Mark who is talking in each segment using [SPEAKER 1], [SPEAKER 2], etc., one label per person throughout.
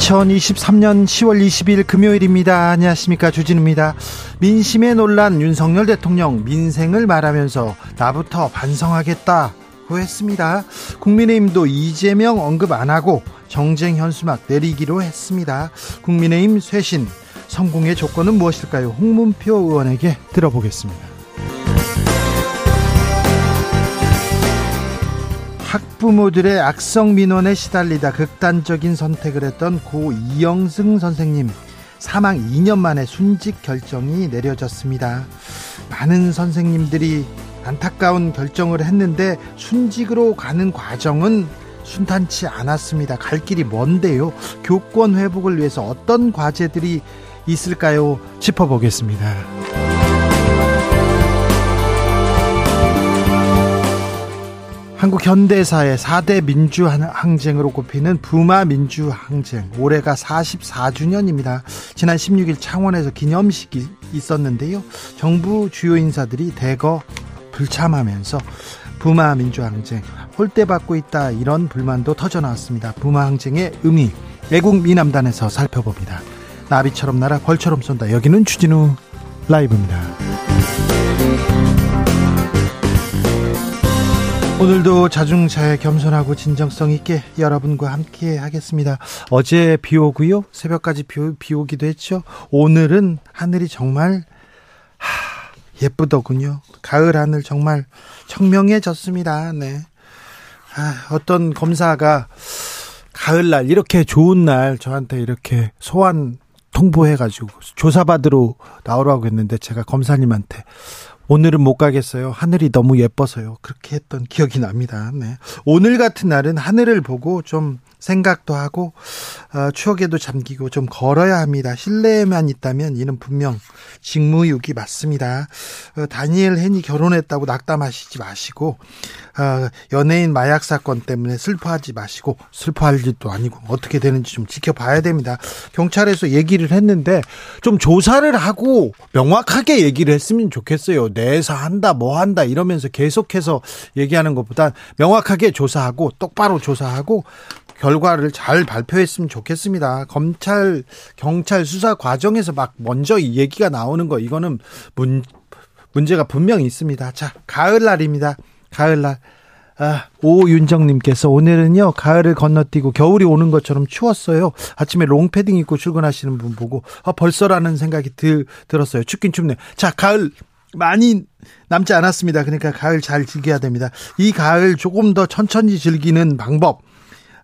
[SPEAKER 1] 2023년 10월 20일 금요일입니다. 안녕하십니까. 주진우입니다. 민심에 놀란 윤석열 대통령 민생을 말하면서 나부터 반성하겠다고 했습니다. 국민의힘도 이재명 언급 안 하고 정쟁 현수막 내리기로 했습니다. 국민의힘 쇄신 성공의 조건은 무엇일까요? 홍문표 의원에게 들어보겠습니다. 학부모들의 악성 민원에 시달리다 극단적인 선택을 했던 고 이영승 선생님 사망 2년 만에 순직 결정이 내려졌습니다. 많은 선생님들이 안타까운 결정을 했는데 순직으로 가는 과정은 순탄치 않았습니다. 갈 길이 먼데요. 교권 회복을 위해서 어떤 과제들이 있을까요? 짚어보겠습니다. 한국 현대사의 4대 민주항쟁으로 꼽히는 부마 민주항쟁 올해가 44주년입니다. 지난 16일 창원에서 기념식이 있었는데요. 정부 주요 인사들이 대거 불참하면서 부마 민주항쟁 홀대받고 있다 이런 불만도 터져나왔습니다. 부마 항쟁의 의미 애국 미남단에서 살펴봅니다. 나비처럼 날아 벌처럼 쏜다. 여기는 추진우 라이브입니다. 오늘도 자중차에 겸손하고 진정성 있게 여러분과 함께 하겠습니다. 어제 비 오고요. 새벽까지 비, 비 오기도 했죠. 오늘은 하늘이 정말 하, 예쁘더군요. 가을 하늘 정말 청명해졌습니다. 네. 아, 어떤 검사가 가을날 이렇게 좋은 날 저한테 이렇게 소환 통보해가지고 조사받으러 나오라고 했는데 제가 검사님한테 오늘은 못 가겠어요. 하늘이 너무 예뻐서요. 그렇게 했던 기억이 납니다. 네. 오늘 같은 날은 하늘을 보고 좀 생각도 하고 어, 추억에도 잠기고 좀 걸어야 합니다. 실내에만 있다면 이는 분명 직무유기 맞습니다. 어, 다니엘 헨이 결혼했다고 낙담하시지 마시고 어, 연예인 마약 사건 때문에 슬퍼하지 마시고 슬퍼할 일도 아니고 어떻게 되는지 좀 지켜봐야 됩니다. 경찰에서 얘기를 했는데 좀 조사를 하고 명확하게 얘기를 했으면 좋겠어요. 내사 한다 뭐 한다 이러면서 계속해서 얘기하는 것보다 명확하게 조사하고 똑바로 조사하고 결과를 잘 발표했으면 좋겠습니다. 검찰 경찰 수사 과정에서 막 먼저 이 얘기가 나오는 거 이거는 문 문제가 분명히 있습니다. 자, 가을날입니다. 가을날. 아, 오윤정님께서 오늘은요 가을을 건너뛰고 겨울이 오는 것처럼 추웠어요. 아침에 롱패딩 입고 출근하시는 분 보고 아, 벌써라는 생각이 들, 들었어요. 춥긴 춥네. 자 가을 많이 남지 않았습니다. 그러니까 가을 잘 즐겨야 됩니다. 이 가을 조금 더 천천히 즐기는 방법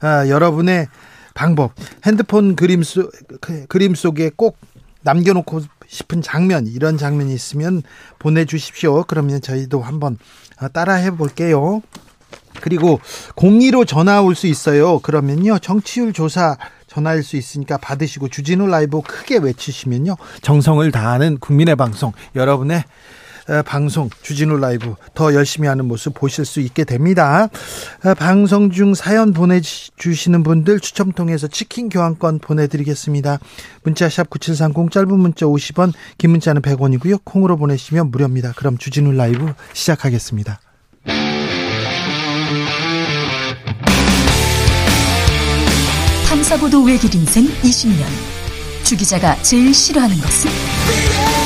[SPEAKER 1] 아, 여러분의 방법 핸드폰 그림 속 그, 그림 속에 꼭 남겨놓고 싶은 장면 이런 장면이 있으면 보내주십시오. 그러면 저희도 한번 아, 따라해 볼게요. 그리고 02로 전화 올 수 있어요. 그러면요 정치율 조사 전화일 수 있으니까 받으시고 주진우 라이브 크게 외치시면요 정성을 다하는 국민의 방송 여러분의 방송 주진우 라이브 더 열심히 하는 모습 보실 수 있게 됩니다. 방송 중 사연 보내주시는 분들 추첨 통해서 치킨 교환권 보내드리겠습니다. 문자샵 9730 짧은 문자 50원 긴 문자는 100원이고요. 콩으로 보내시면 무료입니다. 그럼 주진우 라이브 시작하겠습니다.
[SPEAKER 2] 탐사보도 외길 인생 20년 주 기자가 제일 싫어하는 것은?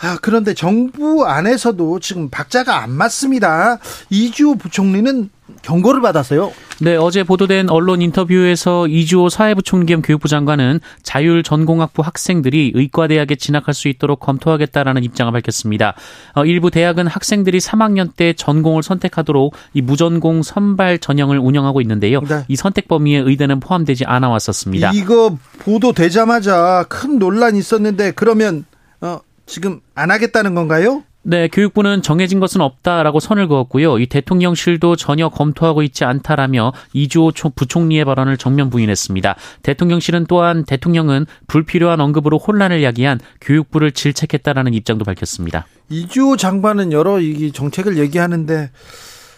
[SPEAKER 1] 아, 그런데 정부 안에서도 지금 박자가 안 맞습니다. 이주호 부총리는 경고를 받았어요.
[SPEAKER 3] 네, 어제 보도된 언론 인터뷰에서 이주호 사회부총리 겸 교육부 장관은 자율 전공학부 학생들이 의과대학에 진학할 수 있도록 검토하겠다라는 입장을 밝혔습니다. 어, 일부 대학은 학생들이 3학년 때 전공을 선택하도록 이 무전공 선발 전형을 운영하고 있는데요. 네. 이 선택 범위에 의대는 포함되지 않아 왔었습니다.
[SPEAKER 1] 이거 보도되자마자 큰 논란이 있었는데 그러면 어, 지금 안 하겠다는 건가요?
[SPEAKER 3] 네, 교육부는 정해진 것은 없다라고 선을 그었고요. 이 대통령실도 전혀 검토하고 있지 않다라며 이주호 부총리의 발언을 정면 부인했습니다. 대통령실은 또한 대통령은 불필요한 언급으로 혼란을 야기한 교육부를 질책했다라는 입장도 밝혔습니다.
[SPEAKER 1] 이주호 장관은 여러 이 정책을 얘기하는데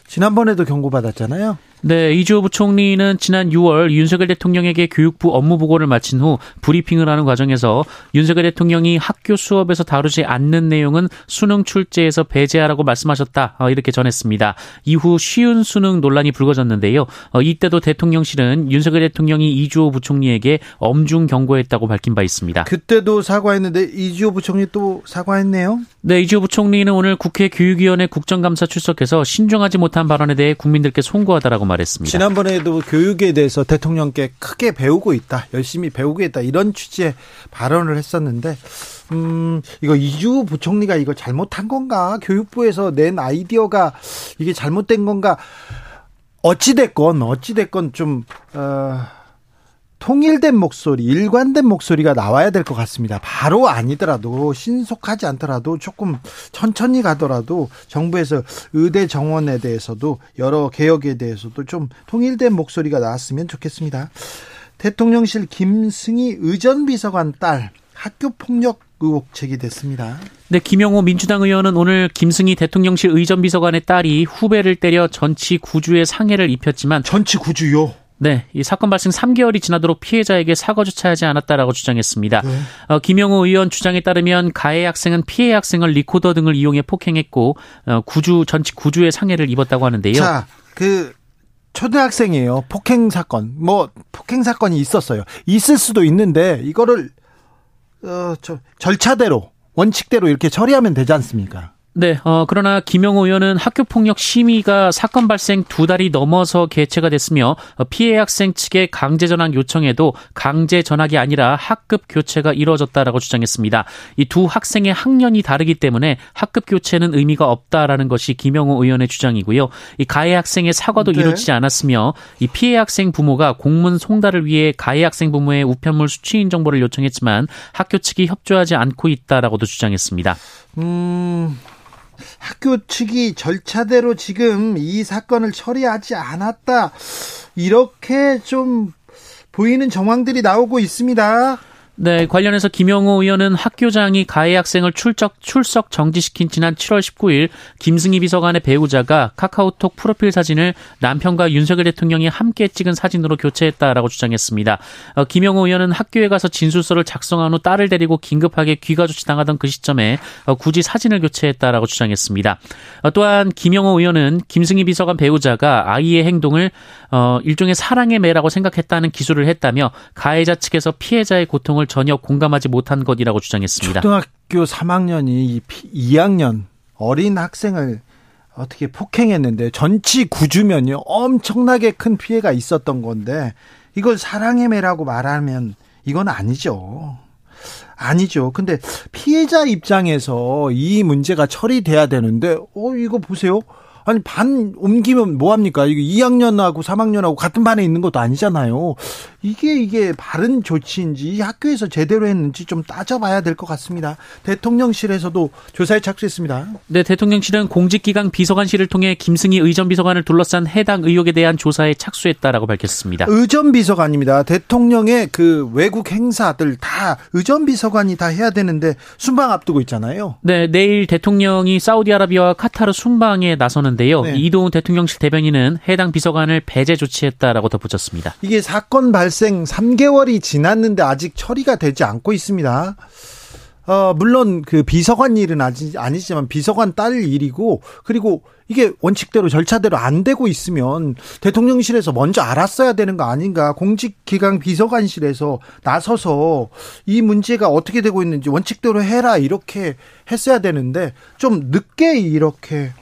[SPEAKER 1] 지난번에도 경고받았잖아요.
[SPEAKER 3] 네, 이주호 부총리는 지난 6월 윤석열 대통령에게 교육부 업무 보고를 마친 후 브리핑을 하는 과정에서 윤석열 대통령이 학교 수업에서 다루지 않는 내용은 수능 출제에서 배제하라고 말씀하셨다. 어, 이렇게 전했습니다. 이후 쉬운 수능 논란이 불거졌는데요. 어, 이때도 대통령실은 윤석열 대통령이 이주호 부총리에게 엄중 경고했다고 밝힌 바 있습니다.
[SPEAKER 1] 그때도 사과했는데 이주호 부총리 또 사과했네요.
[SPEAKER 3] 네, 이주호 부총리는 오늘 국회 교육위원회 국정감사 출석해서 신중하지 못한 발언에 대해 국민들께 송구하다라고 말했습니다.
[SPEAKER 1] 지난번에도 교육에 대해서 대통령께 크게 배우고 있다, 열심히 배우고 있다 이런 취지의 발언을 했었는데 음, 이거 이주 부총리가 이거 잘못한 건가? 교육부에서 낸 아이디어가 이게 잘못된 건가? 어찌됐건, 어찌됐건 좀, 어, 통일된 목소리, 일관된 목소리가 나와야 될 것 같습니다. 바로 아니더라도 신속하지 않더라도 조금 천천히 가더라도 정부에서 의대 정원에 대해서도 여러 개혁에 대해서도 좀 통일된 목소리가 나왔으면 좋겠습니다. 대통령실 김승희 의전비서관 딸 학교 폭력 의혹 제기됐습니다.
[SPEAKER 3] 네, 김영호 민주당 의원은 오늘 김승희 대통령실 의전비서관의 딸이 후배를 때려 전치 구주의 상해를 입혔지만
[SPEAKER 1] 전치 구주요?
[SPEAKER 3] 네, 이 사건 발생 3개월이 지나도록 피해자에게 사과조차 하지 않았다라고 주장했습니다. 네. 어, 김영호 의원 주장에 따르면 가해 학생은 피해 학생을 리코더 등을 이용해 폭행했고 어, 구주 전치 구주의 상해를 입었다고 하는데요.
[SPEAKER 1] 자, 그 초등학생이에요. 폭행 사건. 뭐 폭행 사건이 있었어요. 있을 수도 있는데 이거를 어, 저, 절차대로 원칙대로 이렇게 처리하면 되지 않습니까?
[SPEAKER 3] 네, 어, 그러나 김영호 의원은 학교 폭력 심의가 사건 발생 두 달이 넘어서 개최가 됐으며 어, 피해 학생 측의 강제 전학 요청에도 강제 전학이 아니라 학급 교체가 이루어졌다라고 주장했습니다. 이 두 학생의 학년이 다르기 때문에 학급 교체는 의미가 없다라는 것이 김영호 의원의 주장이고요. 이 가해 학생의 사과도 네. 이루어지지 않았으며 이 피해 학생 부모가 공문 송달을 위해 가해 학생 부모의 우편물 수취인 정보를 요청했지만 학교 측이 협조하지 않고 있다라고도 주장했습니다. 음.
[SPEAKER 1] 학교 측이 절차대로 지금 이 사건을 처리하지 않았다. 이렇게 좀 보이는 정황들이 나오고 있습니다.
[SPEAKER 3] 네, 관련해서 김영호 의원은 학교장이 가해 학생을 출석, 출석 정지시킨 지난 7월 19일 김승희 비서관의 배우자가 카카오톡 프로필 사진을 남편과 윤석열 대통령이 함께 찍은 사진으로 교체했다라고 주장했습니다. 어, 김영호 의원은 학교에 가서 진술서를 작성한 후 딸을 데리고 긴급하게 귀가 조치당하던 그 시점에 어, 굳이 사진을 교체했다라고 주장했습니다. 어, 또한 김영호 의원은 김승희 비서관 배우자가 아이의 행동을 어, 일종의 사랑의 매라고 생각했다는 기술을 했다며 가해자 측에서 피해자의 고통을 전혀 공감하지 못한 것이라고 주장했습니다.
[SPEAKER 1] 초등학교 3학년이 2학년 어린 학생을 어떻게 폭행했는데 전치 구주면요 엄청나게 큰 피해가 있었던 건데 이걸 사랑의 매라고 말하면 이건 아니죠. 아니죠. 근데 피해자 입장에서 이 문제가 처리돼야 되는데 어 이거 보세요. 아니 반 옮기면 뭐 합니까? 이게 2학년하고 3학년하고 같은 반에 있는 것도 아니잖아요. 이게 이게 바른 조치인지 학교에서 제대로 했는지 좀 따져봐야 될 것 같습니다. 대통령실에서도 조사에 착수했습니다.
[SPEAKER 3] 네, 대통령실은 공직기강 비서관실을 통해 김승희 의전 비서관을 둘러싼 해당 의혹에 대한 조사에 착수했다라고 밝혔습니다.
[SPEAKER 1] 의전 비서관입니다. 대통령의 그 외국 행사들 다 의전 비서관이 다 해야 되는데 순방 앞두고 있잖아요.
[SPEAKER 3] 네, 내일 대통령이 사우디아라비아와 카타르 순방에 나서는데요. 네. 이동훈 대통령실 대변인은 해당 비서관을 배제 조치했다라고 덧붙였습니다.
[SPEAKER 1] 이게 사건 발 발생 3개월이 지났는데 아직 처리가 되지 않고 있습니다. 어, 물론 그 비서관 일은 아니, 아니지만 비서관 딸 일이고 그리고 이게 원칙대로 절차대로 안 되고 있으면 대통령실에서 먼저 알았어야 되는 거 아닌가 공직기강 비서관실에서 나서서 이 문제가 어떻게 되고 있는지 원칙대로 해라 이렇게 했어야 되는데 좀 늦게 이렇게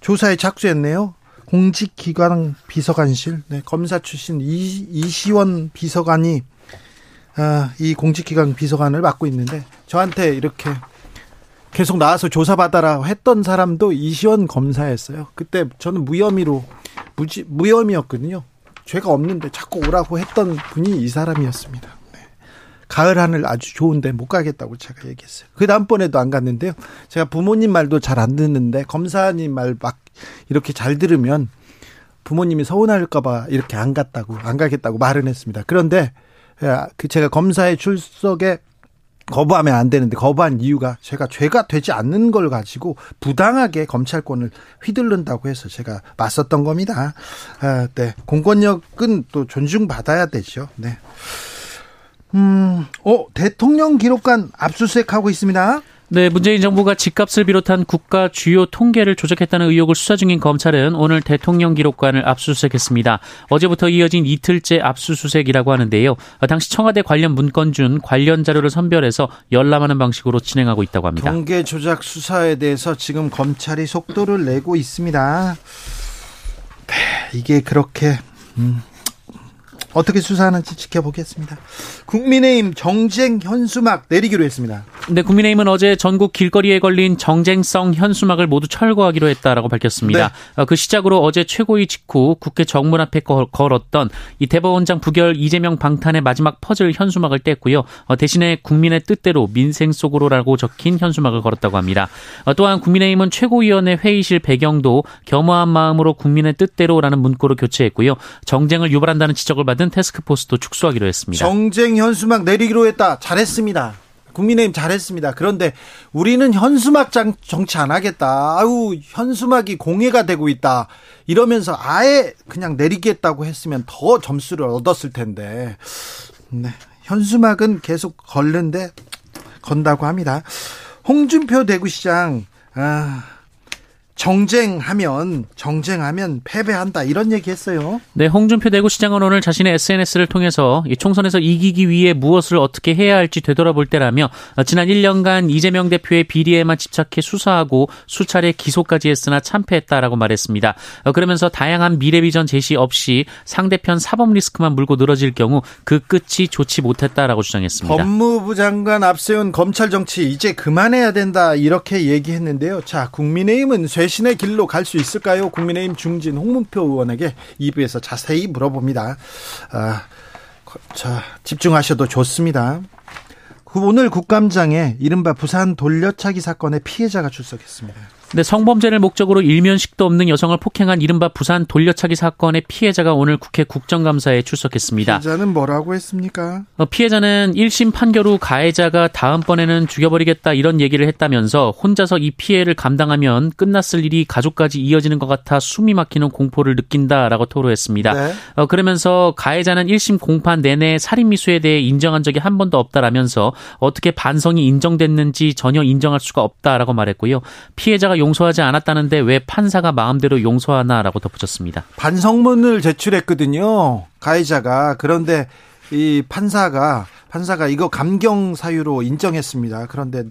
[SPEAKER 1] 조사에 착수했네요. 공직기관 비서관실 네, 검사 출신 이, 이시원 비서관이 아, 이 공직기관 비서관을 맡고 있는데 저한테 이렇게 계속 나와서 조사받아라 했던 사람도 이시원 검사였어요. 그때 저는 무혐의로 무지, 무혐의였거든요. 죄가 없는데 자꾸 오라고 했던 분이 이 사람이었습니다. 네. 가을 하늘 아주 좋은데 못 가겠다고 제가 얘기했어요. 그 다음번에도 안 갔는데요. 제가 부모님 말도 잘 안 듣는데 검사님 말 막 이렇게 잘 들으면 부모님이 서운할까봐 이렇게 안 갔다고 안 가겠다고 말은 했습니다. 그런데 그 제가 검사의 출석에 거부하면 안 되는데 거부한 이유가 제가 죄가 되지 않는 걸 가지고 부당하게 검찰권을 휘둘른다고 해서 제가 맞섰던 겁니다. 아, 네. 공권력은 또 존중받아야 되죠. 네. 음, 어, 대통령 기록관 압수수색하고 있습니다.
[SPEAKER 3] 네, 문재인 정부가 집값을 비롯한 국가 주요 통계를 조작했다는 의혹을 수사 중인 검찰은 오늘 대통령 기록관을 압수수색했습니다. 어제부터 이어진 이틀째 압수수색이라고 하는데요. 당시 청와대 관련 문건 준 관련 자료를 선별해서 열람하는 방식으로 진행하고 있다고 합니다.
[SPEAKER 1] 통계 조작 수사에 대해서 지금 검찰이 속도를 내고 있습니다. 네, 이게 그렇게 음, 어떻게 수사하는지 지켜보겠습니다. 국민의힘 정쟁 현수막 내리기로 했습니다.
[SPEAKER 3] 네, 국민의힘은 어제 전국 길거리에 걸린 정쟁성 현수막을 모두 철거하기로 했다라고 밝혔습니다. 네. 어, 그 시작으로 어제 최고위 직후 국회 정문 앞에 걸었던 이 대법원장 부결 이재명 방탄의 마지막 퍼즐 현수막을 뗐고요. 어, 대신에 국민의 뜻대로 민생 속으로라고 적힌 현수막을 걸었다고 합니다. 어, 또한 국민의힘은 최고위원회 회의실 배경도 겸허한 마음으로 국민의 뜻대로라는 문구로 교체했고요. 정쟁을 유발한다는 지적을 받은 테스크포스도 축소하기로 했습니다.
[SPEAKER 1] 정쟁 현수막 내리기로 했다. 잘했습니다. 국민의힘 잘했습니다. 그런데 우리는 현수막 정치 안 하겠다. 아유, 현수막이 공해가 되고 있다. 이러면서 아예 그냥 내리겠다고 했으면 더 점수를 얻었을 텐데. 네. 현수막은 계속 걸는데 건다고 합니다. 홍준표 대구시장, 아, 정쟁하면 정쟁하면 패배한다 이런 얘기했어요.
[SPEAKER 3] 네, 홍준표 대구시장은 오늘 자신의 SNS를 통해서 총선에서 이기기 위해 무엇을 어떻게 해야 할지 되돌아볼 때라며 지난 1년간 이재명 대표의 비리에만 집착해 수사하고 수차례 기소까지 했으나 참패했다라고 말했습니다. 그러면서 다양한 미래 비전 제시 없이 상대편 사법 리스크만 물고 늘어질 경우 그 끝이 좋지 못했다라고 주장했습니다.
[SPEAKER 1] 법무부 장관 앞세운 검찰 정치 이제 그만해야 된다 이렇게 얘기했는데요. 자, 국민의힘은 쇠 대신의 길로 갈 수 있을까요? 국민의힘 중진 홍문표 의원에게 2부에서 자세히 물어봅니다. 아, 자, 집중하셔도 좋습니다. 그 오늘 국감장에 이른바 부산 돌려차기 사건의 피해자가 출석했습니다.
[SPEAKER 3] 네, 성범죄를 목적으로 일면식도 없는 여성을 폭행한 이른바 부산 돌려차기 사건의 피해자가 오늘 국회 국정감사에 출석했습니다.
[SPEAKER 1] 피해자는 뭐라고 했습니까?
[SPEAKER 3] 어, 피해자는 1심 판결 후 가해자가 다음번에는 죽여버리겠다 이런 얘기를 했다면서 혼자서 이 피해를 감당하면 끝났을 일이 가족까지 이어지는 것 같아 숨이 막히는 공포를 느낀다라고 토로했습니다. 네. 어, 그러면서 가해자는 1심 공판 내내 살인미수에 대해 인정한 적이 한 번도 없다라면서 어떻게 반성이 인정됐는지 전혀 인정할 수가 없다라고 말했고요. 피해자가 용서하지 않았다는데 왜 판사가 마음대로 용서하나라고 덧붙였습니다.
[SPEAKER 1] 반성문을 제출했거든요. 가해자가 그런데 이 판사가 판사가 이거 감경 사유로 인정했습니다. 그런데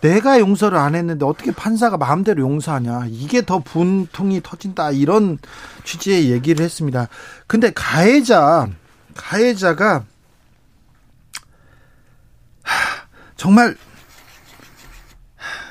[SPEAKER 1] 내가 용서를 안 했는데 어떻게 판사가 마음대로 용서하냐. 이게 더 분통이 터진다. 이런 취지의 얘기를 했습니다. 근데 가해자, 가해자가 정말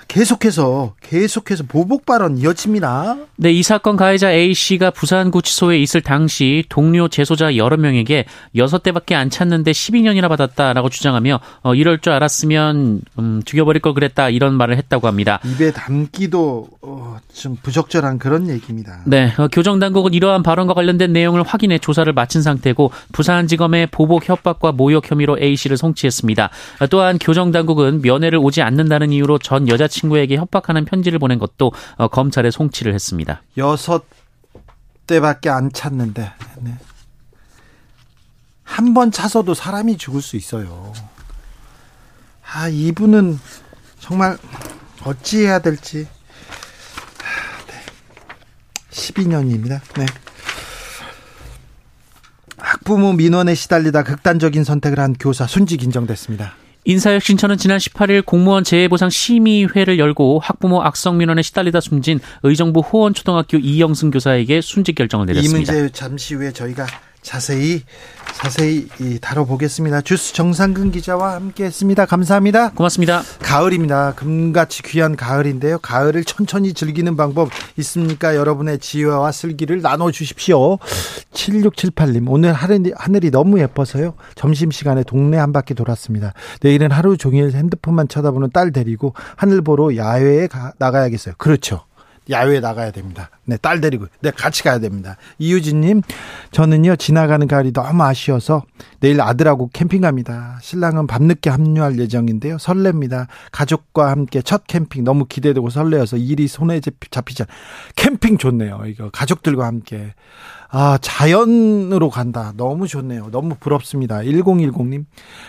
[SPEAKER 1] 계속해서 계속해서 보복 발언 이어집니다.
[SPEAKER 3] 네, 이 사건 가해자 A 씨가 부산구치소에 있을 당시 동료 재소자 여러 명에게 6대밖에 안 찼는데 12년이나 받았다라고 주장하며 어, 이럴 줄 알았으면 음, 죽여버릴 걸 그랬다 이런 말을 했다고 합니다.
[SPEAKER 1] 입에 담기도 어, 좀 부적절한 그런 얘기입니다.
[SPEAKER 3] 네, 어, 교정 당국은 이러한 발언과 관련된 내용을 확인해 조사를 마친 상태고 부산지검의 보복 협박과 모욕 혐의로 A 씨를 송치했습니다. 어, 또한 교정 당국은 면회를 오지 않는다는 이유로 전 여자친구 친구에게 협박하는 편지를 보낸 것도 어, 검찰에 송치를 했습니다.
[SPEAKER 1] 여섯 대밖에 안 찼는데 네. 한번 차서도 사람이 죽을 수 있어요. 아, 이분은 정말 어찌해야 될지. 네. 12년입니다. 네. 학부모 민원에 시달리다 극단적인 선택을 한 교사 순직 인정됐습니다.
[SPEAKER 3] 인사혁신처는 지난 18일 공무원 재해보상 심의회를 열고 학부모 악성 민원에 시달리다 숨진 의정부 호원초등학교 이영승 교사에게 순직 결정을 내렸습니다.
[SPEAKER 1] 이 문제 잠시 후에 저희가 자세히 자세히 다뤄보겠습니다. 주스 정상근 기자와 함께했습니다. 감사합니다.
[SPEAKER 3] 고맙습니다.
[SPEAKER 1] 가을입니다. 금같이 귀한 가을인데요. 가을을 천천히 즐기는 방법 있습니까? 여러분의 지혜와 슬기를 나눠주십시오. 7678님 오늘 하늘이, 하늘이 너무 예뻐서요. 점심시간에 동네 한 바퀴 돌았습니다. 내일은 하루 종일 핸드폰만 쳐다보는 딸 데리고 하늘 보러 야외에 가, 나가야겠어요. 그렇죠. 야외에 나가야 됩니다. 네, 딸 데리고. 네, 같이 가야 됩니다. 이유진님, 저는요, 지나가는 가을이 너무 아쉬워서 내일 아들하고 캠핑 갑니다. 신랑은 밤늦게 합류할 예정인데요. 설렙니다. 가족과 함께 첫 캠핑 너무 기대되고 설레어서 일이 손에 잡히지 않. 캠핑 좋네요. 이거 가족들과 함께. 아, 자연으로 간다. 너무 좋네요. 너무 부럽습니다. 1010님.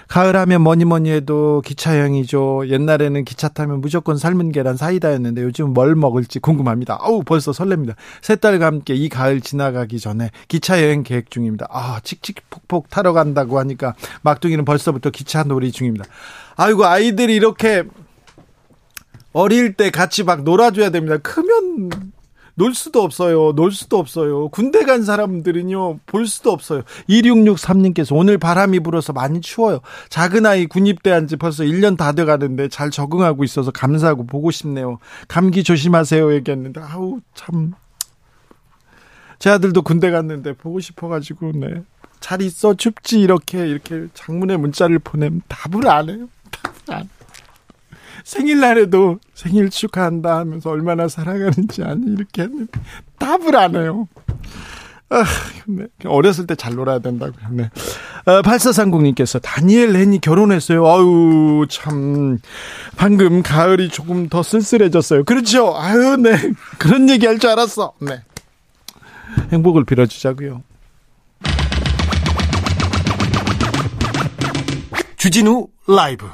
[SPEAKER 1] 가을 하면 뭐니 뭐니 해도 기차여행이죠. 옛날에는 기차 타면 무조건 삶은 계란 사이다였는데 요즘 뭘 먹을지 궁금합니다. 아우, 벌써 설렙니다. 새 딸과 함께 이 가을 지나가기 전에 기차여행 계획 중입니다. 아, 칙칙폭폭 타러 간다고 하니까 막둥이는 벌써부터 기차 놀이 중입니다. 아이고, 아이들이 이렇게 어릴 때 같이 막 놀아줘야 됩니다. 크면 놀 수도 없어요. 놀 수도 없어요. 군대 간 사람들은요, 볼 수도 없어요. 2663님께서 오늘 바람이 불어서 많이 추워요. 작은 아이 군입대 한 지 벌써 1년 다 돼 가는데 잘 적응하고 있어서 감사하고 보고 싶네요. 감기 조심하세요. 얘기했는데, 아우, 참. 제 아들도 군대 갔는데 보고 싶어가지고, 네. 잘 있어, 춥지, 이렇게, 이렇게 장문의 문자를 보내면 답을 안 해요. 답을 안 해요. 생일날에도 생일 축하한다 하면서 얼마나 사랑하는지 아니 이렇게 했는데 답을 안 해요. 아, 네. 어렸을 때 잘 놀아야 된다고요. 네. 아, 8430님께서 다니엘 렌이 결혼했어요. 아유, 참. 방금 가을이 조금 더 쓸쓸해졌어요. 그렇죠. 아유, 네. 그런 얘기 할 줄 알았어. 네. 행복을 빌어주자고요. 주진우 라이브.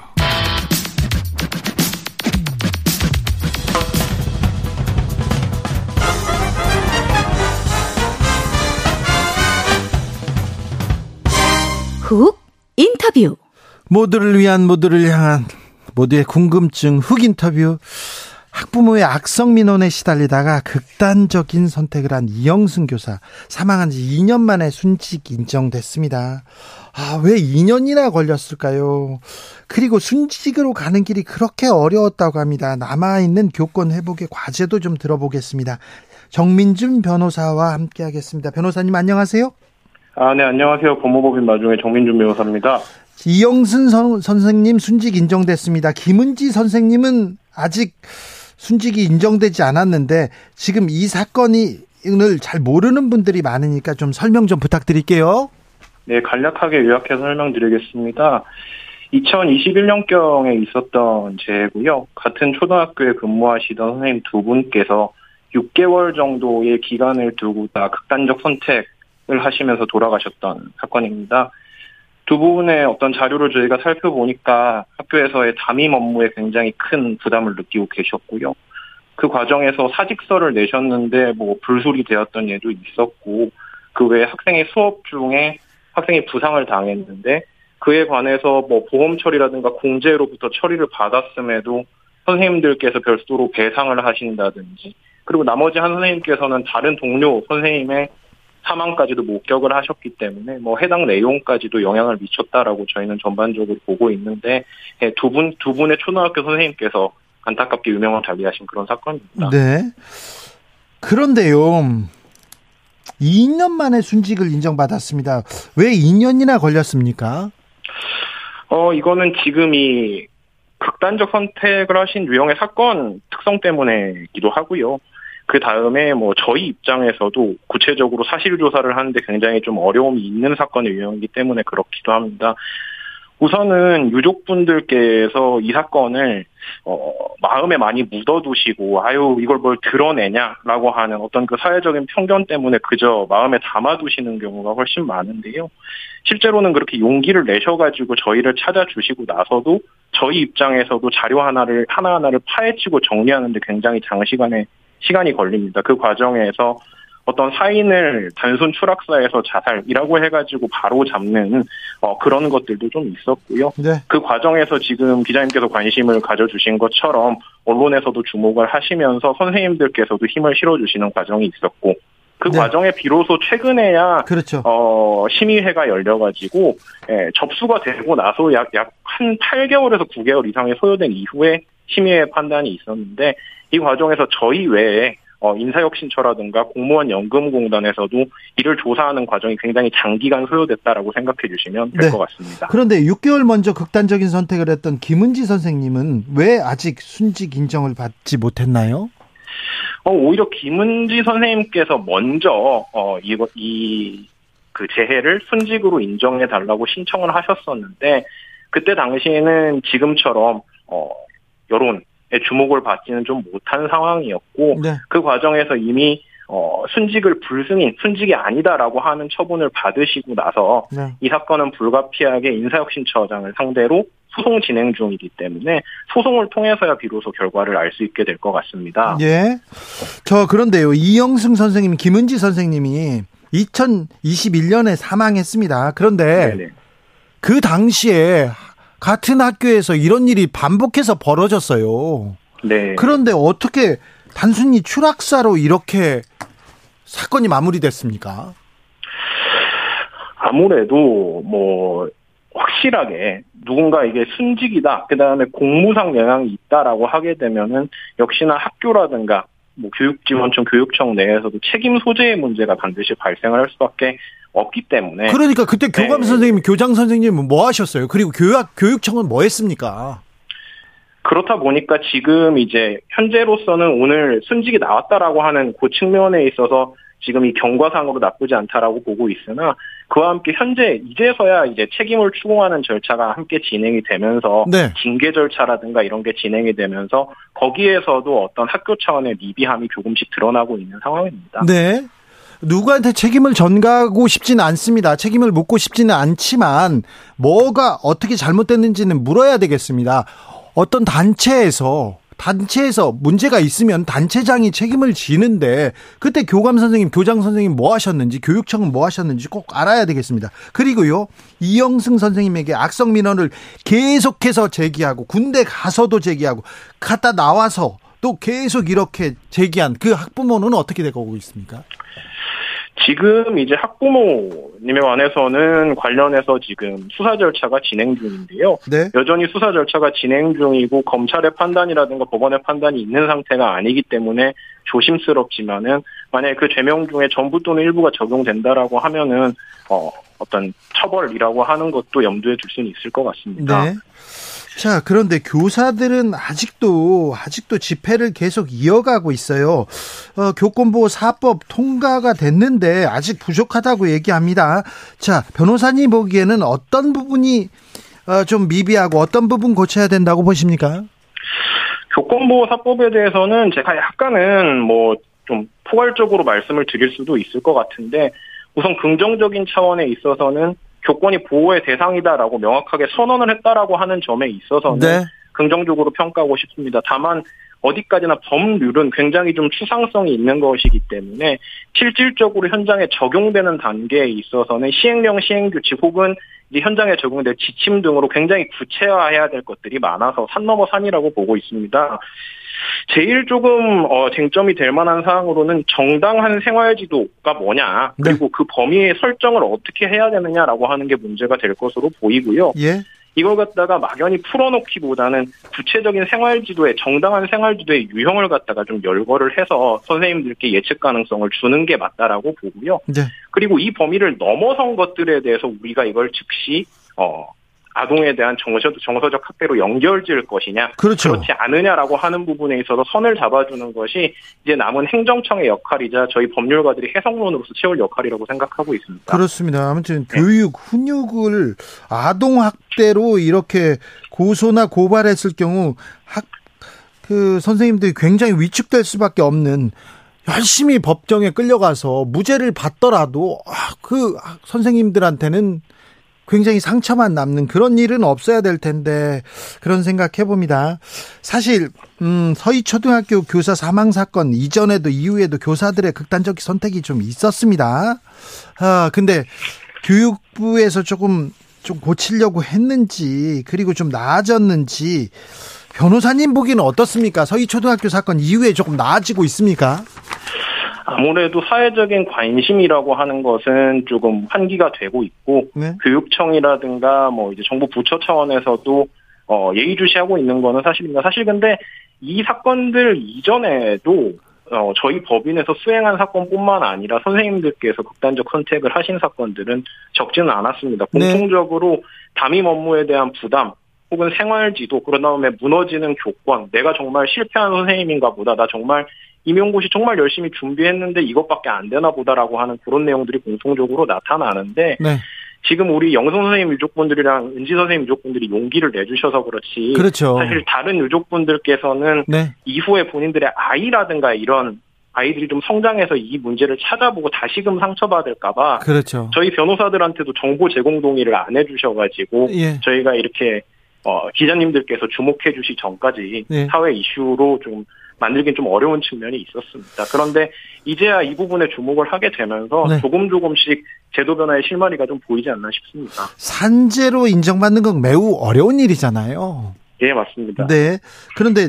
[SPEAKER 2] 훅 인터뷰
[SPEAKER 1] 모두를 위한 모두를 향한 모두의 궁금증 훅 인터뷰 학부모의 악성 민원에 시달리다가 극단적인 선택을 한 이영승 교사 사망한 지 2년 만에 순직 인정됐습니다. 아, 왜 2년이나 걸렸을까요? 그리고 순직으로 가는 길이 그렇게 어려웠다고 합니다. 남아있는 교권 회복의 과제도 좀 들어보겠습니다. 정민준 변호사와 함께 하겠습니다. 변호사님 안녕하세요.
[SPEAKER 4] 아, 네, 안녕하세요. 법무법인 마중의 정민준 변호사입니다.
[SPEAKER 1] 이영순 선, 선생님 순직 인정됐습니다. 김은지 선생님은 아직 순직이 인정되지 않았는데 지금 이 사건이 오늘 잘 모르는 분들이 많으니까 좀 설명 좀 부탁드릴게요.
[SPEAKER 4] 네, 간략하게 요약해서 설명드리겠습니다. 2021년경에 있었던 재고요. 같은 초등학교에 근무하시던 선생님 두 분께서 6개월 정도의 기간을 두고 다 극단적 선택 을 하시면서 돌아가셨던 사건입니다. 두 분의 어떤 자료를 저희가 살펴보니까 학교에서의 담임 업무에 굉장히 큰 부담을 느끼고 계셨고요. 그 과정에서 사직서를 내셨는데 뭐 불술이 되었던 예도 있었고 그 외에 학생의 수업 중에 학생이 부상을 당했는데 그에 관해서 뭐 보험 처리라든가 공제로부터 처리를 받았음에도 선생님들께서 별도로 배상을 하신다든지 그리고 나머지 한 선생님께서는 다른 동료 선생님의 사망까지도 목격을 하셨기 때문에 뭐 해당 내용까지도 영향을 미쳤다라고 저희는 전반적으로 보고 있는데 두 분두 예, 두 분의 초등학교 선생님께서 안타깝게 유명을 달리하신 그런 사건입니다.
[SPEAKER 1] 네. 그런데요. 2년 만에 순직을 인정받았습니다. 왜 2년이나 걸렸습니까?
[SPEAKER 4] 어, 이거는 지금 이 극단적 선택을 하신 유형의 사건 특성 때문에기도 하고요. 그 다음에 뭐 저희 입장에서도 구체적으로 사실 조사를 하는데 굉장히 좀 어려움이 있는 사건의 유형이기 때문에 그렇기도 합니다. 우선은 유족분들께서 이 사건을 어, 마음에 많이 묻어두시고 아유 이걸 뭘 드러내냐라고 하는 어떤 그 사회적인 편견 때문에 그저 마음에 담아두시는 경우가 훨씬 많은데요. 실제로는 그렇게 용기를 내셔가지고 저희를 찾아주시고 나서도 저희 입장에서도 자료 하나를 하나하나를 파헤치고 정리하는데 굉장히 장시간의 시간이 걸립니다. 그 과정에서 어떤 사인을 단순 추락사에서 자살이라고 해가지고 바로 잡는 어, 그런 것들도 좀 있었고요. 네. 그 과정에서 지금 기자님께서 관심을 가져주신 것처럼 언론에서도 주목을 하시면서 선생님들께서도 힘을 실어주시는 과정이 있었고 그 네. 과정에 비로소 최근에야 그렇죠. 어, 심의회가 열려가지고 예, 접수가 되고 나서 약 약 한 8개월에서 9개월 이상이 소요된 이후에 심의회 판단이 있었는데 이 과정에서 저희 외에 어, 인사혁신처라든가 공무원 연금공단에서도 이를 조사하는 과정이 굉장히 장기간 소요됐다라고 생각해 주시면 될것 네. 같습니다.
[SPEAKER 1] 그런데 6개월 먼저 극단적인 선택을 했던 김은지 선생님은 왜 아직 순직 인정을 받지 못했나요?
[SPEAKER 4] 어, 오히려 김은지 선생님께서 먼저 어, 이거 이그 재해를 순직으로 인정해 달라고 신청을 하셨었는데 그때 당시에는 지금처럼 어, 여론 주목을 받지는 좀 못한 상황이었고 네. 그 과정에서 이미 어, 순직을 불승인, 순직이 아니다라고 하는 처분을 받으시고 나서 네. 이 사건은 불가피하게 인사혁신처장을 상대로 소송 진행 중이기 때문에 소송을 통해서야 비로소 결과를 알 수 있게 될 것 같습니다.
[SPEAKER 1] 예. 저 그런데요. 이영승 선생님, 김은지 선생님이 2021년에 사망했습니다. 그런데 네네. 그 당시에 같은 학교에서 이런 일이 반복해서 벌어졌어요. 네. 그런데 어떻게 단순히 추락사로 이렇게 사건이 마무리됐습니까?
[SPEAKER 4] 아무래도 뭐 확실하게 누군가 이게 순직이다, 그 다음에 공무상 영향이 있다라고 하게 되면은 역시나 학교라든가 뭐 교육지원청 교육청 내에서도 책임 소재의 문제가 반드시 발생을 할 수밖에 없기 때문에.
[SPEAKER 1] 그러니까 그때 교감 네. 선생님, 교장 선생님은 뭐 하셨어요? 그리고 교육 교육청은 뭐 했습니까?
[SPEAKER 4] 그렇다 보니까 지금 이제 현재로서는 오늘 순직이 나왔다라고 하는 그 측면에 있어서 지금 이 경과상으로 나쁘지 않다라고 보고 있으나 그와 함께 현재 이제서야 이제 책임을 추궁하는 절차가 함께 진행이 되면서 네. 징계 절차라든가 이런 게 진행이 되면서 거기에서도 어떤 학교 차원의 미비함이 조금씩 드러나고 있는 상황입니다.
[SPEAKER 1] 네. 누구한테 책임을 전가하고 싶지는 않습니다. 책임을 묻고 싶지는 않지만 뭐가 어떻게 잘못됐는지는 물어야 되겠습니다. 어떤 단체에서 단체에서 문제가 있으면 단체장이 책임을 지는데 그때 교감 선생님, 교장 선생님 뭐 하셨는지 교육청은 뭐 하셨는지 꼭 알아야 되겠습니다. 그리고요 이영승 선생님에게 악성 민원을 계속해서 제기하고 군대 가서도 제기하고 갔다 나와서 또 계속 이렇게 제기한 그 학부모는 어떻게 되고 있습니까?
[SPEAKER 4] 지금 이제 학부모님에 관해서는 관련해서 지금 수사 절차가 진행 중인데요. 네. 여전히 수사 절차가 진행 중이고 검찰의 판단이라든가 법원의 판단이 있는 상태가 아니기 때문에 조심스럽지만은 만약에 그 죄명 중에 전부 또는 일부가 적용된다라고 하면은 어 어떤 처벌이라고 하는 것도 염두에 둘 수는 있을 것 같습니다. 네.
[SPEAKER 1] 자, 그런데 교사들은 아직도, 아직도 집회를 계속 이어가고 있어요. 어, 교권보호 사법 통과가 됐는데 아직 부족하다고 얘기합니다. 자, 변호사님 보기에는 어떤 부분이 어, 좀 미비하고 어떤 부분 고쳐야 된다고 보십니까?
[SPEAKER 4] 교권보호 사법에 대해서는 제가 약간은 뭐 좀 포괄적으로 말씀을 드릴 수도 있을 것 같은데 우선 긍정적인 차원에 있어서는 교권이 보호의 대상이다라고 명확하게 선언을 했다라고 하는 점에 있어서는 네. 긍정적으로 평가하고 싶습니다. 다만 어디까지나 법률은 굉장히 좀 추상성이 있는 것이기 때문에 실질적으로 현장에 적용되는 단계에 있어서는 시행령 시행규칙 혹은 현장에 적용될 지침 등으로 굉장히 구체화해야 될 것들이 많아서 산 넘어 산이라고 보고 있습니다. 제일 조금 어, 쟁점이 될 만한 사항으로는 정당한 생활지도가 뭐냐 네. 그리고 네. 그 범위의 설정을 어떻게 해야 되느냐라고 하는 게 문제가 될 것으로 보이고요. 예. 이걸 갖다가 막연히 풀어놓기보다는 구체적인 생활지도에 정당한 생활지도의 유형을 갖다가 좀 열거를 해서 선생님들께 예측 가능성을 주는 게 맞다라고 보고요. 네. 그리고 이 범위를 넘어선 것들에 대해서 우리가 이걸 즉시 어 아동에 대한 정서, 정서적 학대로 연결 지을 것이냐
[SPEAKER 1] 그렇죠.
[SPEAKER 4] 그렇지 않느냐라고 하는 부분에 있어서 선을 잡아주는 것이 이제 남은 행정청의 역할이자 저희 법률가들이 해석론으로서 채울 역할이라고 생각하고 있습니다.
[SPEAKER 1] 그렇습니다. 아무튼 네. 교육, 훈육을 아동 학대로 이렇게 고소나 고발했을 경우 학 그 선생님들이 굉장히 위축될 수밖에 없는 열심히 법정에 끌려가서 무죄를 받더라도 아, 그 선생님들한테는 굉장히 상처만 남는 그런 일은 없어야 될 텐데 그런 생각해 봅니다. 사실 음, 서희 초등학교 교사 사망 사건 이전에도 이후에도 교사들의 극단적 선택이 좀 있었습니다. 아 근데 교육부에서 조금 좀 고치려고 했는지 그리고 좀 나아졌는지 변호사님 보기는 어떻습니까? 서희 초등학교 사건 이후에 조금 나아지고 있습니까?
[SPEAKER 4] 아무래도 사회적인 관심이라고 하는 것은 조금 환기가 되고 있고 네? 교육청이라든가 뭐 이제 정부 부처 차원에서도 어 예의주시하고 있는 거는 사실입니다. 사실 근데 이 사건들 이전에도 어 저희 법인에서 수행한 사건뿐만 아니라 선생님들께서 극단적 선택을 하신 사건들은 적지는 않았습니다. 네. 공통적으로 담임 업무에 대한 부담 혹은 생활지도 그런 다음에 무너지는 교권 내가 정말 실패한 선생님인가 보다 나 정말 임용고시 정말 열심히 준비했는데 이것밖에 안 되나 보다라고 하는 그런 내용들이 공통적으로 나타나는데 네. 지금 우리 영성 선생님 유족분들이랑 은지 선생님 유족분들이 용기를 내주셔서 그렇지.
[SPEAKER 1] 그렇죠.
[SPEAKER 4] 사실 다른 유족분들께서는 네. 이후에 본인들의 아이라든가 이런 아이들이 좀 성장해서 이 문제를 찾아보고 다시금 상처받을까봐.
[SPEAKER 1] 그렇죠.
[SPEAKER 4] 저희 변호사들한테도 정보 제공 동의를 안 해주셔가지고 예. 저희가 이렇게 어, 기자님들께서 주목해 주시 전까지 예. 사회 이슈로 좀 만들긴 좀 어려운 측면이 있었습니다. 그런데 이제야 이 부분에 주목을 하게 되면서 네. 조금 조금씩 제도 변화의 실마리가 좀 보이지 않나 싶습니다.
[SPEAKER 1] 산재로 인정받는 건 매우 어려운 일이잖아요.
[SPEAKER 4] 예, 맞습니다.
[SPEAKER 1] 네. 그런데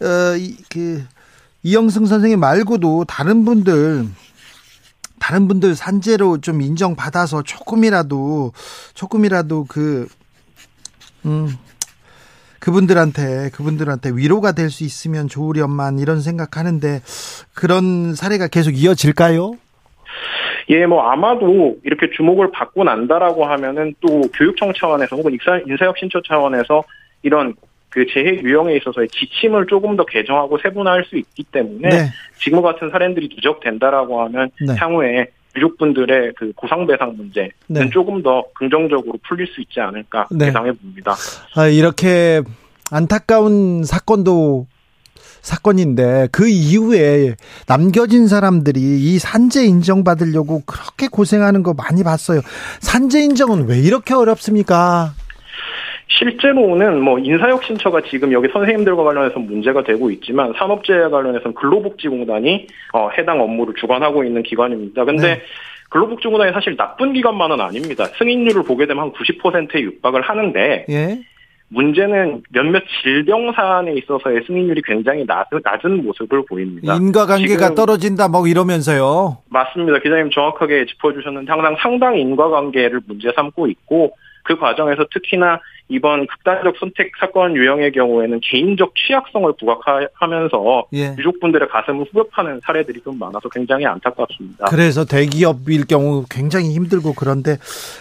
[SPEAKER 1] 어, 이, 그 이영승 선생님 말고도 다른 분들 다른 분들 산재로 좀 인정받아서 조금이라도 조금이라도 그 음, 그분들한테 그분들한테 위로가 될 수 있으면 좋으련만 이런 생각하는데 그런 사례가 계속 이어질까요?
[SPEAKER 4] 예, 뭐 아마도 이렇게 주목을 받고 난다라고 하면은 또 교육청 차원에서 혹은 인사혁신처 차원에서 이런 그 재해 유형에 있어서의 지침을 조금 더 개정하고 세분화할 수 있기 때문에 네. 지금 같은 사례들이 누적된다라고 하면 네. 향후에 유족분들의 그 고상배상 문제는 네. 조금 더 긍정적으로 풀릴 수 있지 않을까 네. 예상해 봅니다.
[SPEAKER 1] 아, 이렇게 안타까운 사건도 사건인데 그 이후에 남겨진 사람들이 이 산재 인정받으려고 그렇게 고생하는 거 많이 봤어요. 산재 인정은 왜 이렇게 어렵습니까?
[SPEAKER 4] 실제로는 뭐 인사혁신처가 지금 여기 선생님들과 관련해서 문제가 되고 있지만 산업재해 관련해서는 근로복지공단이 어, 해당 업무를 주관하고 있는 기관입니다. 근데 네. 근로복지공단이 사실 나쁜 기관만은 아닙니다. 승인율을 보게 되면 한 90%에 육박을 하는데 예? 문제는 몇몇 질병 사안에 있어서의 승인율이 굉장히 낮은, 낮은 모습을 보입니다.
[SPEAKER 1] 인과관계가 떨어진다 뭐 이러면서요.
[SPEAKER 4] 맞습니다. 기자님 정확하게 짚어주셨는데 항상 상당 인과관계를 문제 삼고 있고 그 과정에서 특히나 이번 극단적 선택 사건 유형의 경우에는 개인적 취약성을 부각하면서 예. 유족분들의 가슴을 후벼파는 사례들이 좀 많아서 굉장히 안타깝습니다.
[SPEAKER 1] 그래서 대기업일 경우 굉장히 힘들고 그런데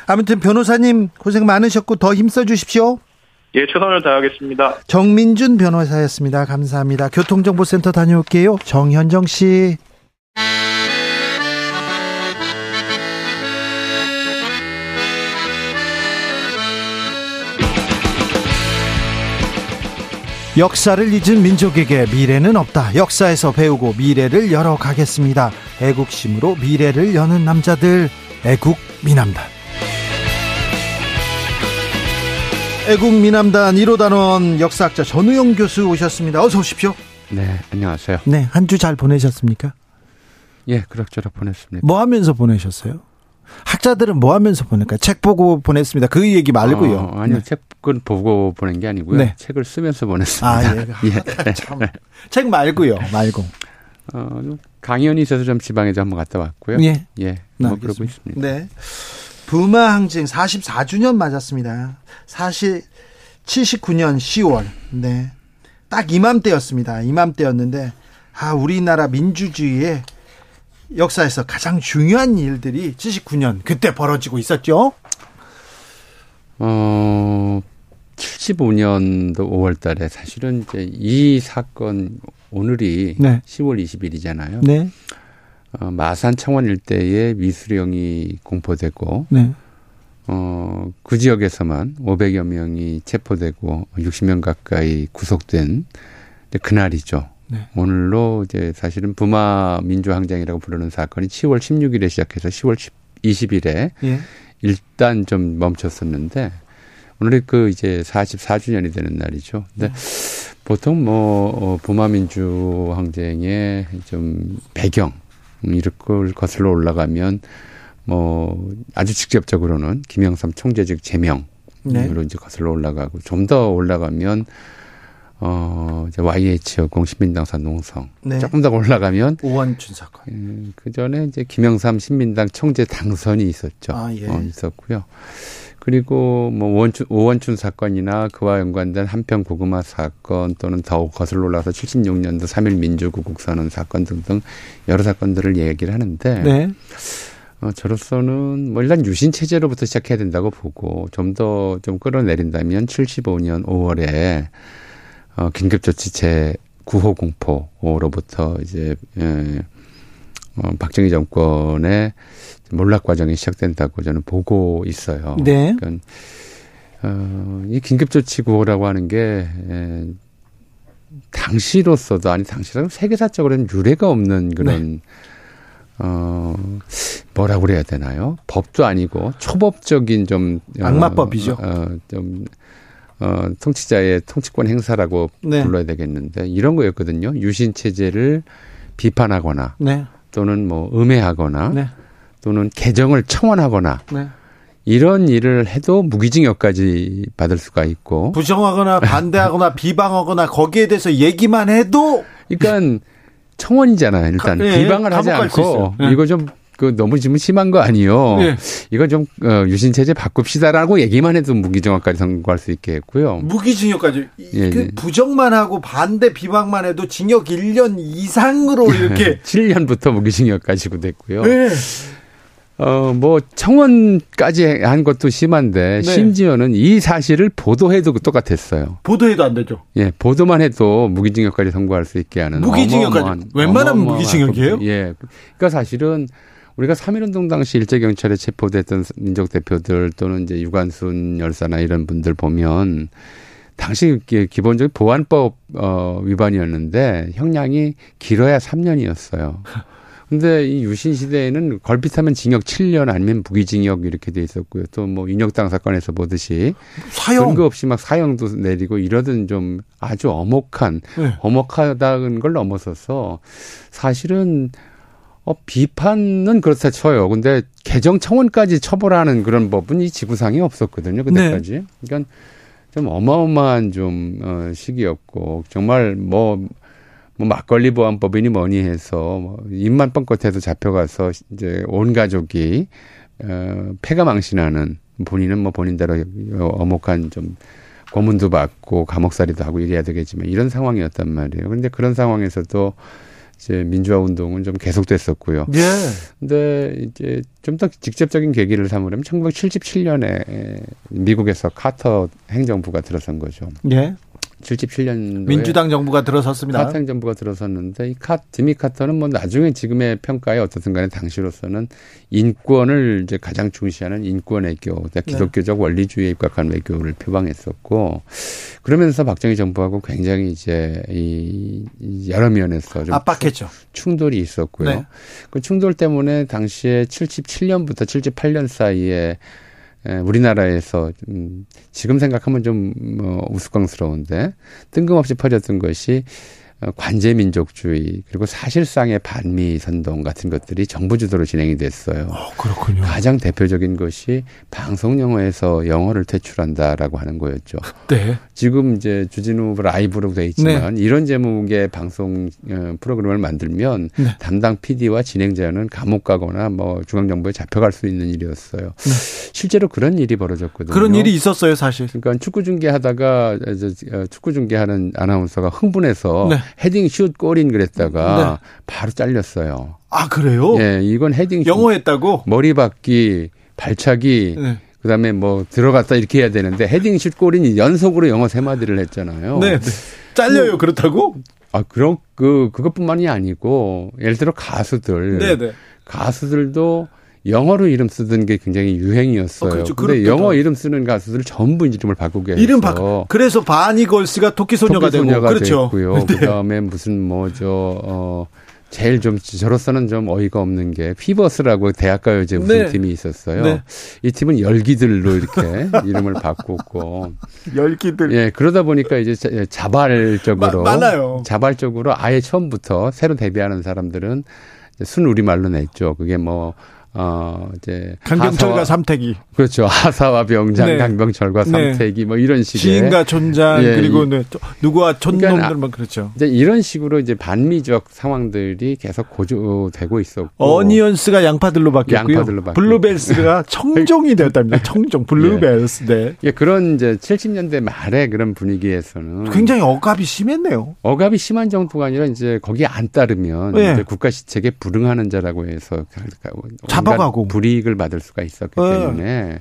[SPEAKER 1] 아무튼 변호사님 고생 많으셨고 더 힘써 주십시오.
[SPEAKER 4] 예, 최선을 다하겠습니다.
[SPEAKER 1] 정민준 변호사였습니다. 감사합니다. 교통정보센터 다녀올게요. 정현정 씨. 역사를 잊은 민족에게 미래는 없다. 역사에서 배우고 미래를 열어가겠습니다. 애국심으로 미래를 여는 남자들, 애국 미남단. 애국 미남단 1호 단원 역사학자 전우영 교수 오셨습니다. 어서 오십시오.
[SPEAKER 5] 네, 안녕하세요.
[SPEAKER 1] 네, 한 주 잘 보내셨습니까?
[SPEAKER 5] 예, 그럭저럭 보냈습니다.
[SPEAKER 1] 뭐 하면서 보내셨어요? 학자들은 뭐 하면서 보낼까요? 책 보고 보냈습니다. 그 얘기 말고요.
[SPEAKER 5] 어, 아니요, 네. 책은 보고 보낸 게 아니고요. 네. 책을 쓰면서 보냈습니다. 아, 예.
[SPEAKER 1] 예. 참. 책 말고요, 말고.
[SPEAKER 5] 어, 강연이 있어서 좀 지방에 좀 한번 갔다 왔고요. 예. 예. 뭐 알겠습니다. 그러고 있습니다.
[SPEAKER 1] 네. 부마 항쟁 44주년 맞았습니다. 사실 79년 10월. 네. 딱 이맘때였습니다. 이맘때였는데 아, 우리나라 민주주의에 역사에서 가장 중요한 일들이 79년 그때 벌어지고 있었죠.
[SPEAKER 5] 어 75년도 5월 달에 사실은 이제 이 사건 오늘이 네. 10월 20일이잖아요. 네. 어, 마산 청원 일대에 미수령이 공포되고 네. 어, 그 지역에서만 500여 명이 체포되고 60명 가까이 구속된 그날이죠. 네. 오늘로 이제 사실은 부마 민주항쟁이라고 부르는 사건이 10월 16일에 시작해서 10월 20일에 예. 일단 좀 멈췄었는데 오늘이 그 이제 44주년이 되는 날이죠. 근데 네. 보통 뭐 어, 부마 민주항쟁의 좀 배경 걸 거슬러 올라가면 뭐 아주 직접적으로는 김영삼 총재직 제명으로 네. 이제 거슬러 올라가고 좀 더 올라가면 어, 이제 YH 공신민당사 농성. 네. 조금 더 올라가면.
[SPEAKER 1] 오원춘 사건. 예,
[SPEAKER 5] 그 전에 이제 김영삼 신민당 총재 당선이 있었죠. 아, 예. 어, 있었고요. 그리고 뭐 원춘, 오원춘 사건이나 그와 연관된 한평 고구마 사건 또는 더욱 거슬러 올라서 76년도 3일 민주구국 선언 사건 등등 여러 사건들을 얘기를 하는데. 네. 어, 저로서는 뭐 일단 유신 체제로부터 시작해야 된다고 보고 좀 더좀 좀 끌어내린다면 75년 5월에 어, 긴급조치 제 9호 공포로부터 이제 예, 어, 박정희 정권의 몰락 과정이 시작된다고 저는 보고 있어요. 네. 그러니까 어, 이 긴급조치 구호라고 하는 게 예, 당시로서도 아니 당시라면 세계사적으로는 유례가 없는 그런 네. 어 뭐라고 그래야 되나요? 법도 아니고 초법적인 좀
[SPEAKER 1] 악마법이죠.
[SPEAKER 5] 어, 어, 좀 어, 통치자의 통치권 행사라고 네. 불러야 되겠는데 이런 거였거든요. 유신 체제를 비판하거나 네. 또는 뭐 음해하거나 네. 또는 개정을 청원하거나 네. 이런 일을 해도 무기징역까지 받을 수가 있고
[SPEAKER 1] 부정하거나 반대하거나 비방하거나 거기에 대해서 얘기만 해도
[SPEAKER 5] 그러니까 청원이잖아요. 일단 가, 예, 비방을 하지 않고 예. 이거 좀 그 너무 지금 심한 거 아니요. 네. 이거 좀 어, 유신 체제 바꿉시다라고 얘기만 해도 무기징역까지 선고할 수 있게 했고요.
[SPEAKER 1] 무기징역까지 예, 그 예. 부정만 하고 반대 비방만 해도 징역 1년 이상으로 이렇게
[SPEAKER 5] 7년부터 무기징역까지 됐고요. 네. 어, 뭐, 청원까지 한 것도 심한데, 네. 심지어는 이 사실을 보도해도 똑같았어요.
[SPEAKER 1] 보도해도 안 되죠?
[SPEAKER 5] 예, 보도만 해도 무기징역까지 선고할 수 있게 하는.
[SPEAKER 1] 무기징역까지? 웬만하면 무기징역이에요?
[SPEAKER 5] 예. 그러니까 사실은 우리가 3.1운동 당시 일제경찰에 체포됐던 민족 대표들 또는 이제 유관순 열사나 이런 분들 보면 당시 기본적인 보안법 어 위반이었는데 형량이 길어야 3년이었어요. 근데 이 유신 시대에는 걸핏하면 징역 7년 아니면 무기징역 이렇게 돼 있었고요. 또뭐 윤혁당 사건에서 보듯이 사형 근거 없이 막 사형도 내리고 이러던 좀 아주 엄혹한 네. 엄혹하다는 걸 넘어서서 사실은 어, 비판은 그렇다 쳐요. 근데 개정 청원까지 처벌하는 그런 법은 이 지구상에 없었거든요. 그때까지. 네. 그러니까 좀 어마어마한 좀, 어, 시기였고, 정말 뭐, 뭐 막걸리 보안법이니 뭐니 해서 뭐 입만 뻥끗해서 잡혀가서 이제 온 가족이 어 폐가 망신하는 본인은 뭐 본인대로 어목한 좀 고문도 받고 감옥살이도 하고 이래야 되겠지만 이런 상황이었단 말이에요. 그런데 그런 상황에서도 이제 민주화 운동은 좀 계속됐었고요. 예. 근데 이제 좀 더 직접적인 계기를 삼으려면 1977년에 미국에서 카터 행정부가 들어선 거죠. 예. 77년도에
[SPEAKER 1] 민주당 정부가 들어섰습니다.
[SPEAKER 5] 카터 정부가 들어섰는데 이 카, 디미 카터는 뭐 나중에 지금의 평가에 어떻든 간에 당시로서는 인권을 이제 가장 중시하는 인권 외교, 그러니까 네. 기독교적 원리주의에 입각한 외교를 표방했었고 그러면서 박정희 정부하고 굉장히 이제 이 여러 면에서 좀
[SPEAKER 1] 압박했죠.
[SPEAKER 5] 충돌이 있었고요. 네. 그 충돌 때문에 당시에 77년부터 78년 사이에 우리나라에서 좀 지금 생각하면 좀뭐 우스꽝스러운데 뜬금없이 퍼졌던 것이 어, 관제 민족주의 그리고 사실상의 반미 선동 같은 것들이 정부 주도로 진행이 됐어요.
[SPEAKER 1] 어, 그렇군요.
[SPEAKER 5] 가장 대표적인 것이 방송 영어에서 영어를 퇴출한다라고 하는 거였죠. 네. 지금 이제 주진우 라이브로 돼 있지만 네. 이런 제목의 방송 어, 프로그램을 만들면 네. 담당 PD와 진행자는 감옥 가거나 뭐 중앙정부에 잡혀갈 수 있는 일이었어요. 네. 실제로 그런 일이 벌어졌거든요.
[SPEAKER 1] 그런 일이 있었어요, 사실.
[SPEAKER 5] 그러니까 축구 중계하다가 어, 축구 중계하는 아나운서가 흥분해서 네. 헤딩 슛 골인 그랬다가 네. 바로 잘렸어요.
[SPEAKER 1] 아 그래요?
[SPEAKER 5] 예, 이건 헤딩
[SPEAKER 1] 영어했다고
[SPEAKER 5] 머리 박기 발차기 네. 그다음에 뭐 들어갔다 이렇게 해야 되는데 헤딩슛 골인 연속으로 영어 세 마디를 했잖아요.
[SPEAKER 1] 네. 네. 잘려요. 그렇다고?
[SPEAKER 5] 아, 그런 그 그것뿐만이 아니고 예를 들어 가수들 네, 네. 가수들도 영어로 이름 쓰던 게 굉장히 유행이었어요. 어, 그렇죠. 근데 영어 이름 쓰는 가수들 전부 이름을 바꾸게 해서
[SPEAKER 1] 이름 바꾸. 그래서 바니걸스가 토끼 소녀가 되고 그렇죠.
[SPEAKER 5] 됐고요. 네. 그다음에 무슨 뭐죠 어 제일 좀 저로서는 좀 어이가 없는 게 피버스라고 대학가요제 우승팀이 네. 있었어요. 네. 이 팀은 열기들로 이렇게 이름을 바꾸고
[SPEAKER 1] 열기들.
[SPEAKER 5] 예, 그러다 보니까 이제 자발적으로 마, 많아요. 자발적으로 아예 처음부터 새로 데뷔하는 사람들은 순 우리말로 냈죠. 그게 뭐 어, 이제.
[SPEAKER 1] 강병철과 삼태기.
[SPEAKER 5] 그렇죠. 하사와 병장, 네. 강병철과 네. 삼태기, 뭐 이런 식의.
[SPEAKER 1] 시인과 촌장, 예, 그리고 네, 누구와 촌놈들만 그러니까 그렇죠.
[SPEAKER 5] 이제 이런 식으로 이제 반미적 상황들이 계속 고조되고 있었고.
[SPEAKER 1] 어니언스가 양파들로 바뀌었고요. 양파들로 바뀌었고. 블루벨스가 청종이 되었답니다. 청종, 블루벨스. 예. 네.
[SPEAKER 5] 예, 그런 이제 70년대 말에 그런 분위기에서는.
[SPEAKER 1] 굉장히 억압이 심했네요.
[SPEAKER 5] 억압이 심한 정도가 아니라 이제 거기에 안 따르면 네. 이제 국가 시책에 불응하는 자라고 해서 잡아가고 불이익을 받을 수가 있었기 네. 때문에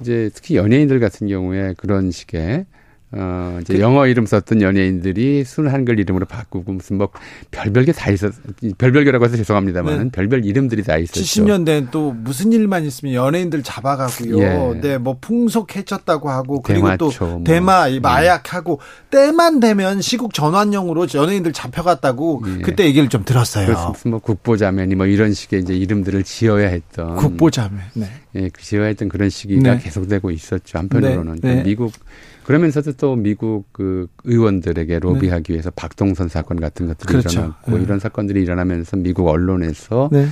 [SPEAKER 5] 이제 특히 연예인들 같은 경우에 그런 식의 어, 이제 그, 영어 이름 썼던 연예인들이 순 한글 이름으로 바꾸고 무슨 뭐 별별 게 다 있었, 별별게라고 해서 죄송합니다만 네. 별별 이름들이 다 있었죠.
[SPEAKER 1] 70년대는 또 무슨 일만 있으면 연예인들 잡아가고요. 예. 네, 뭐 풍속 해쳤다고 하고 그리고 대마초, 또 뭐. 대마, 뭐. 마약하고 때만 되면 시국 전환용으로 연예인들 잡혀갔다고 예. 그때 얘기를 좀 들었어요.
[SPEAKER 5] 무슨 뭐 국보자매니 뭐 이런 식의 이제 이름들을 지어야 했던.
[SPEAKER 1] 국보자매. 네.
[SPEAKER 5] 예, 그 지어야 했던 그런 시기가 네. 계속되고 있었죠. 한편으로는. 네. 네. 미국 그러면서도 또 미국 그 의원들에게 로비하기 네. 위해서 박동선 사건 같은 것들이 그렇죠. 일어났고 네. 이런 사건들이 일어나면서 미국 언론에서 네.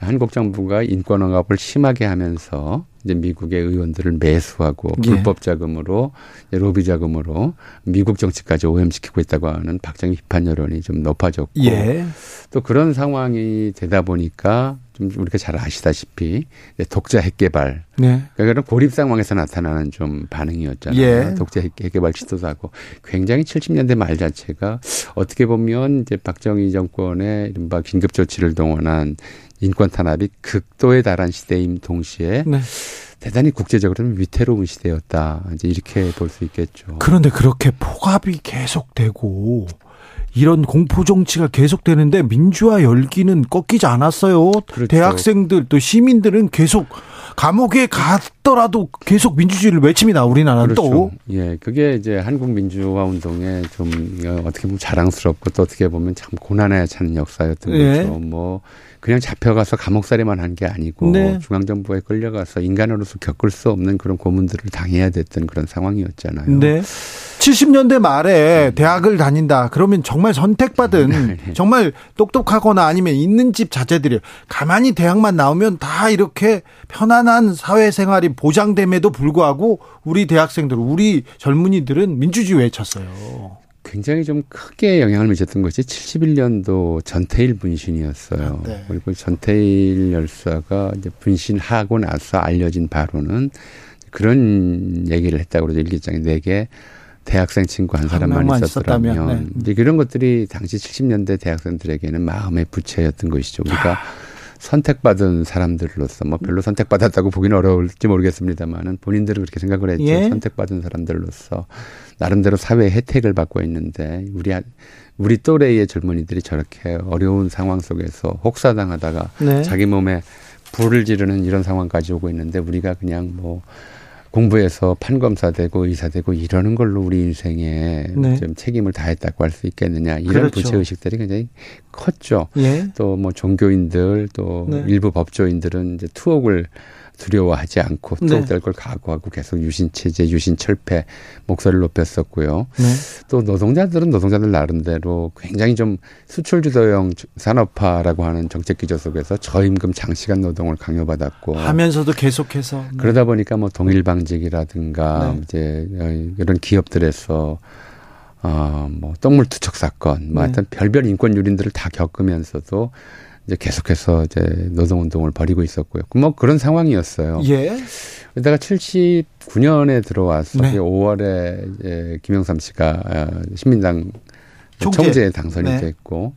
[SPEAKER 5] 한국 정부가 인권 억압을 심하게 하면서 이제 미국의 의원들을 매수하고 예. 불법 자금으로 로비 자금으로 미국 정치까지 오염시키고 있다고 하는 박정희 비판 여론이 좀 높아졌고 예. 또 그런 상황이 되다 보니까 좀 우리가 잘 아시다시피 독자 핵 개발 네. 그러니까 그런 고립 상황에서 나타나는 좀 반응이었잖아요. 예. 독자 핵 개발 시도도 하고 굉장히 70년대 말 자체가 어떻게 보면 이제 박정희 정권의 이른바 긴급 조치를 동원한 인권 탄압이 극도에 달한 시대임 동시에 네. 대단히 국제적으로는 위태로운 시대였다. 이제 이렇게 볼 수 있겠죠.
[SPEAKER 1] 그런데 그렇게 폭압이 계속되고 이런 공포 정치가 계속되는데 민주화 열기는 꺾이지 않았어요. 그렇죠. 대학생들 또 시민들은 계속 감옥에 갔더라도 계속 민주주의를 외칩니다. 우리나라는 그렇죠. 또.
[SPEAKER 5] 예, 그게 이제 한국 민주화 운동의 좀 어, 어떻게 보면 자랑스럽고 또 어떻게 보면 참 고난에 차는 역사였던 예. 거죠. 뭐 그냥 잡혀가서 감옥살이만 한 게 아니고 네. 중앙정부에 끌려가서 인간으로서 겪을 수 없는 그런 고문들을 당해야 됐던 그런 상황이었잖아요.
[SPEAKER 1] 네. 70년대 말에 대학을 다닌다. 그러면 정말 선택받은 네. 정말 똑똑하거나 아니면 있는 집 자제들이 가만히 대학만 나오면 다 이렇게 편안한 사회생활이 보장됨에도 불구하고 우리 대학생들, 우리 젊은이들은 민주주의 외쳤어요.
[SPEAKER 5] 굉장히 좀 크게 영향을 미쳤던 것이 71년도 전태일 분신이었어요. 아, 네. 그리고 전태일 열사가 이제 분신하고 나서 알려진 바로는 그런 얘기를 했다고 그러죠. 일기장에 내게 대학생 친구 한 사람만 있었더라면. 네. 이제 그런 것들이 당시 70년대 대학생들에게는 마음의 부채였던 것이죠. 우리가 선택받은 사람들로서 뭐 별로 선택받았다고 보기는 어려울지 모르겠습니다만은 본인들은 그렇게 생각을 했죠. 예. 선택받은 사람들로서 나름대로 사회 혜택을 받고 있는데 우리 우리 또래의 젊은이들이 저렇게 어려운 상황 속에서 혹사당하다가 네. 자기 몸에 불을 지르는 이런 상황까지 오고 있는데 우리가 그냥 뭐 공부해서 판검사 되고 의사 되고 이러는 걸로 우리 인생에 네. 좀 책임을 다했다고 할 수 있겠느냐 이런 그렇죠. 부채 의식들이 굉장히 컸죠. 예. 또뭐 종교인들 또 네. 일부 법조인들은 이제 투옥을 두려워하지 않고 투옥될 네. 걸 각오하고 계속 유신 체제, 유신 철폐 목소리를 높였었고요. 네. 또 노동자들은 노동자들 나름대로 굉장히 좀 수출 주도형 산업화라고 하는 정책 기조 속에서 저임금 장시간 노동을 강요받았고
[SPEAKER 1] 하면서도 계속해서
[SPEAKER 5] 네. 그러다 보니까 뭐 동일방직이라든가 네. 이제 이런 기업들에서 어뭐 똥물 투척 사건 뭐 네. 하여튼 별별 인권 유린들을 다 겪으면서도 이제 계속해서 이제 노동운동을 벌이고 있었고요. 뭐 그런 상황이었어요. 예. 그러다가 79년에 들어와서 네. 5월에 이제 김영삼 씨가 어, 신민당 총재. 에 당선이 네. 됐고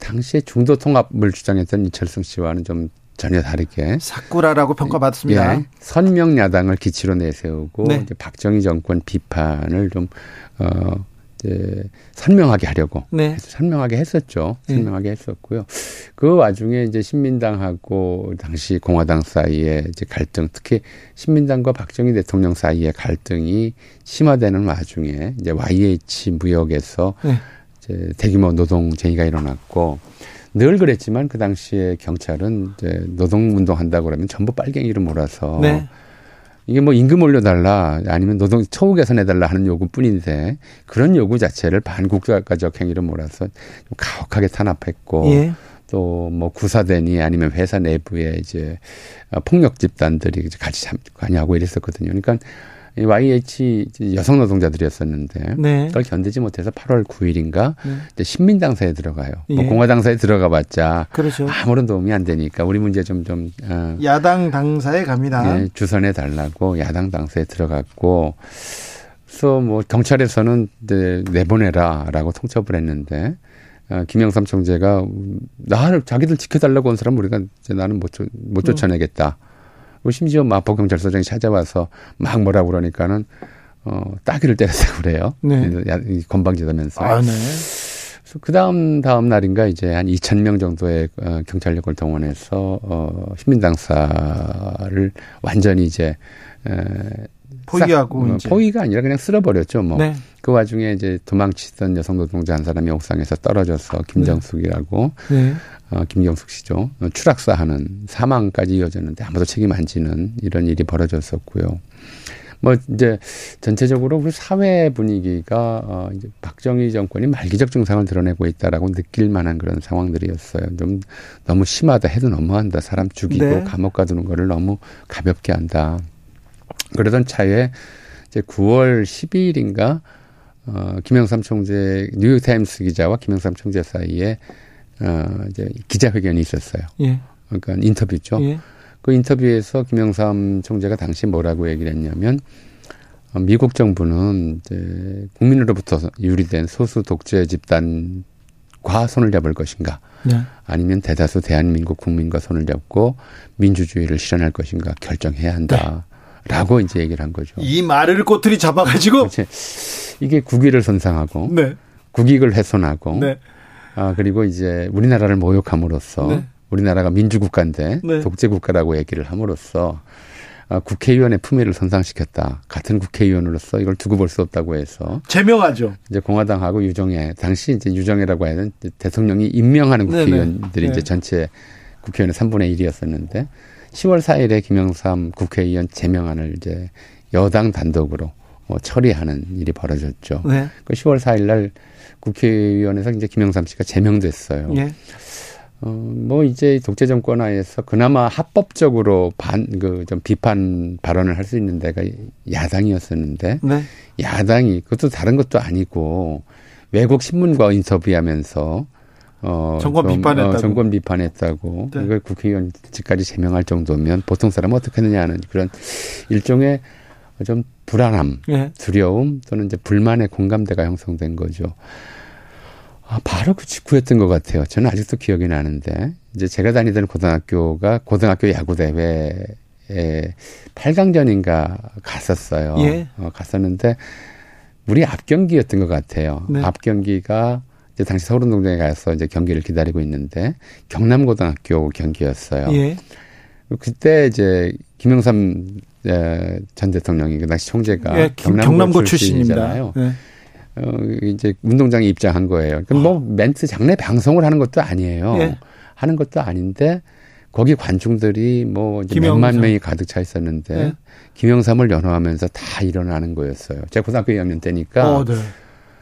[SPEAKER 5] 당시에 중도 통합을 주장했던 이철승 씨와는 좀 전혀 다르게
[SPEAKER 1] 사쿠라라고 평가받습니다. 예,
[SPEAKER 5] 선명 야당을 기치로 내세우고 네. 이제 박정희 정권 비판을 좀 어, 이제 선명하게 하려고 네. 선명하게 했었죠. 네. 선명하게 네. 했었고요. 그 와중에 이제 신민당하고 당시 공화당 사이에 이제 갈등, 특히 신민당과 박정희 대통령 사이의 갈등이 심화되는 와중에 이제 YH 무역에서 네. 이제 대규모 노동쟁의가 일어났고 늘 그랬지만 그 당시에 경찰은 이제 노동 운동 한다고 그러면 전부 빨갱이로 몰아서 네. 이게 뭐 임금 올려달라 아니면 노동 처우 개선해달라 하는 요구뿐인데 그런 요구 자체를 반국가적 행위로 몰아서 좀 가혹하게 탄압했고 예. 또뭐 구사대니 아니면 회사 내부에 이제 폭력 집단들이 같이 관여하고 이랬었거든요. 그러니까 이 YH 여성 노동자들이었었는데 네. 그걸 견디지 못해서 8월 9일인가 네. 이제 신민당사에 들어가요. 뭐 예. 뭐 공화당사에 들어가봤자 그렇죠. 아무런 도움이 안 되니까 우리 문제 좀좀 좀,
[SPEAKER 1] 어, 야당 당사에 갑니다.
[SPEAKER 5] 네, 주선해 달라고 야당 당사에 들어갔고 그래서 뭐 경찰에서는 이제 내보내라라고 통첩을 했는데 어, 김영삼 총재가 나를 자기들 지켜달라고 온 사람 우리가 이제 나는 못, 못 쫓아내겠다. 음. 심지어 마포 경찰서장이 찾아와서 막 뭐라 고 그러니까는 어 따귀를 때렸다고 그래요. 네. 건방지다면서. 아, 네. 그 다음 다음 날인가 이제 한 2천 명 정도의 어, 경찰력을 동원해서 어 시민당사를 완전히 이제 에,
[SPEAKER 1] 포위하고 싹,
[SPEAKER 5] 어, 포위가 아니라 그냥 쓸어버렸죠. 뭐. 네. 그 와중에 이제 도망치던 여성 노동자 한 사람이 옥상에서 떨어져서 김정숙이라고 네. 어, 김경숙 씨죠. 어, 추락사하는 사망까지 이어졌는데 아무도 책임 안 지는 이런 일이 벌어졌었고요. 뭐 이제 전체적으로 우리 사회 분위기가 어 이제 박정희 정권이 말기적 증상을 드러내고 있다라고 느낄 만한 그런 상황들이었어요. 좀 너무 심하다 해도 너무한다. 사람 죽이고 네. 감옥 가두는 거를 너무 가볍게 한다. 그러던 차에 이제 9월 12일인가 어 김영삼 총재 뉴욕 타임스 기자와 김영삼 총재 사이에 어, 이제 기자회견이 있었어요. 예. 그러니까 인터뷰죠. 예. 그 인터뷰에서 김영삼 총재가 당시 뭐라고 얘기를 했냐면 어, 미국 정부는 이제 국민으로부터 유리된 소수 독재 집단과 손을 잡을 것인가, 네. 아니면 대다수 대한민국 국민과 손을 잡고 민주주의를 실현할 것인가 결정해야 한다. 네. 라고 이제 얘기를 한 거죠.
[SPEAKER 1] 이 말을 꼬투리 잡아가지고
[SPEAKER 5] 이게 국위를 손상하고 네. 국익을 훼손하고 네. 아, 그리고 이제 우리나라를 모욕함으로써 네. 우리나라가 민주국가인데 네. 독재국가라고 얘기를 함으로써 아, 국회의원의 품위를 손상시켰다. 같은 국회의원으로서 이걸 두고 볼 수 없다고 해서
[SPEAKER 1] 제명하죠.
[SPEAKER 5] 이제 공화당하고 유정회 당시 이제 유정회라고 하는 대통령이 임명하는 국회의원들이 네. 이제 전체 국회의원의 3분의 1이었었는데 10월 4일에 김영삼 국회의원 제명안을 이제 여당 단독으로 뭐 처리하는 일이 벌어졌죠. 네. 그 10월 4일 날 국회의원에서 이제 김영삼 씨가 제명됐어요. 예. 어, 뭐 이제 독재 정권 하에서 그나마 합법적으로 반, 그 좀 비판 발언을 할 수 있는 데가 야당이었었는데, 네. 야당이, 그것도 다른 것도 아니고, 외국 신문과 인터뷰하면서,
[SPEAKER 1] 어, 정권 비판했다고. 어,
[SPEAKER 5] 정권 비판했다고. 네. 이걸 국회의원직까지 제명할 정도면 보통 사람은 어떻게 하느냐 하는 그런 일종의 좀 불안함, 네. 두려움 또는 이제 불만의 공감대가 형성된 거죠. 아, 바로 그 직후였던 것 같아요. 저는 아직도 기억이 나는데 이제 제가 다니던 고등학교가 고등학교 야구 대회에 8강전인가 갔었어요. 예. 어, 갔었는데 우리 앞 경기였던 것 같아요. 네. 앞 경기가 이제 당시 서울운동장에 가서 이제 경기를 기다리고 있는데 경남고등학교 경기였어요. 예. 그때 이제 김영삼 전 대통령이 그 당시 총재가
[SPEAKER 1] 예, 경남고, 경남고 출신이잖아요. 네.
[SPEAKER 5] 어, 이제 운동장에 입장한 거예요. 그럼 뭐 멘트 장례 방송을 하는 것도 아니에요. 예. 하는 것도 아닌데 거기 관중들이 뭐 이제 몇만 명이 가득 차 있었는데 예. 김영삼을 연호하면서 다 일어나는 거였어요. 제가 고등학교 2학년 때니까. 어, 네.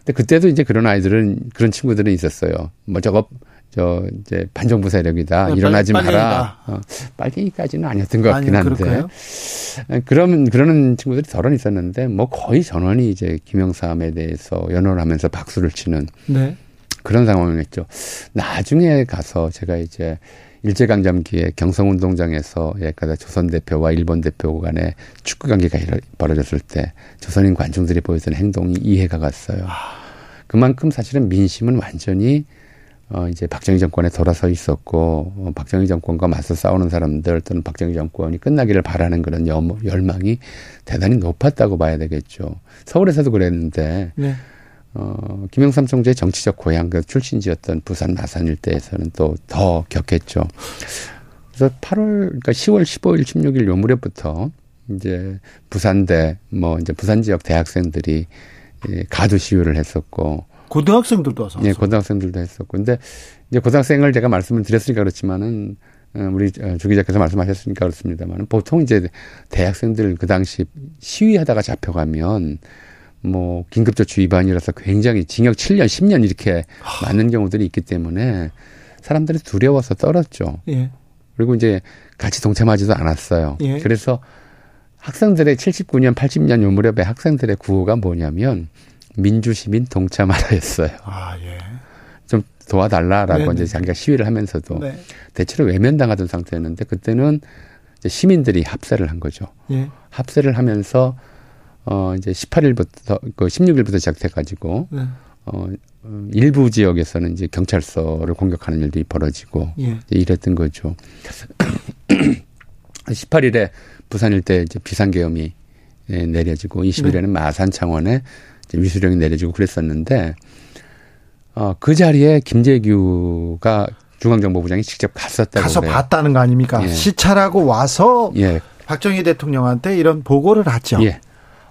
[SPEAKER 5] 근데 그때도 이제 그런 아이들은 그런 친구들은 있었어요. 뭐 저거 저 이제 반정부 세력이다. 네, 일어나지 빨, 마라. 어, 빨갱이까지는 아니었던 것 같긴 한데. 그럴까요? 그러면 그러는 친구들이 덜은 있었는데 뭐 거의 전원이 이제 김영삼에 대해서 연호를 하면서 박수를 치는 네. 그런 상황이었죠. 나중에 가서 제가 이제 일제강점기에 경성운동장에서 예까지 조선 대표와 일본 대표 간의 축구 경기가 벌어졌을 때 조선인 관중들이 보였던 행동이 이해가 갔어요. 아. 그만큼 사실은 민심은 완전히 어, 이제 박정희 정권에 돌아서 있었고, 어, 박정희 정권과 맞서 싸우는 사람들 또는 박정희 정권이 끝나기를 바라는 그런 염, 열망이 대단히 높았다고 봐야 되겠죠. 서울에서도 그랬는데,
[SPEAKER 1] 네.
[SPEAKER 5] 어, 김영삼 총재의 정치적 고향, 그 출신지였던 부산 마산 일대에서는 또 더 격했죠. 그래서 8월, 그러니까 10월 15일, 16일 요 무렵부터 이제 부산대, 뭐 이제 부산 지역 대학생들이 예, 가두 시위를 했었고,
[SPEAKER 1] 고등학생들도 와서.
[SPEAKER 5] 예, 고등학생들도 했었고. 근데 이제 고등학생을 제가 말씀을 드렸으니까 그렇지만은 어, 우리 어, 주 기자께서 말씀하셨으니까 그렇습니다만 보통 이제 대학생들 그 당시 시위하다가 잡혀가면 뭐 긴급조치 위반이라서 굉장히 징역 7년, 10년 이렇게 맞는 경우들이 있기 때문에 사람들이 두려워서 떨었죠.
[SPEAKER 1] 예.
[SPEAKER 5] 그리고 이제 같이 동참하지도 않았어요.
[SPEAKER 1] 예.
[SPEAKER 5] 그래서 학생들의 79년, 80년 요 무렵에 학생들의 구호가 뭐냐면 민주시민 동참하라였어요.
[SPEAKER 1] 아, 예.
[SPEAKER 5] 좀 도와달라라고
[SPEAKER 1] 네네.
[SPEAKER 5] 이제 자기가 시위를 하면서도
[SPEAKER 1] 네.
[SPEAKER 5] 대체로 외면당하던 상태였는데 그때는 이제 시민들이 합세를 한 거죠.
[SPEAKER 1] 예.
[SPEAKER 5] 합세를 하면서 어 이제 18일부터 그 16일부터 시작돼 가지고
[SPEAKER 1] 네.
[SPEAKER 5] 어 어, 일부 지역에서는 이제 경찰서를 공격하는 일들이 벌어지고
[SPEAKER 1] 예.
[SPEAKER 5] 이랬던 거죠. 18일에 부산 일대 이제 비상계엄이 예, 내려지고 20일에는 마산 창원에 이제 위수령이 내려지고 그랬었는데 어, 그 자리에 김재규가 중앙정보부장이 직접 갔었다고
[SPEAKER 1] 가서
[SPEAKER 5] 그래요.
[SPEAKER 1] 봤다는 거 아닙니까?
[SPEAKER 5] 예.
[SPEAKER 1] 시찰하고 와서
[SPEAKER 5] 예,
[SPEAKER 1] 박정희 대통령한테 이런 보고를 하죠.
[SPEAKER 5] 예.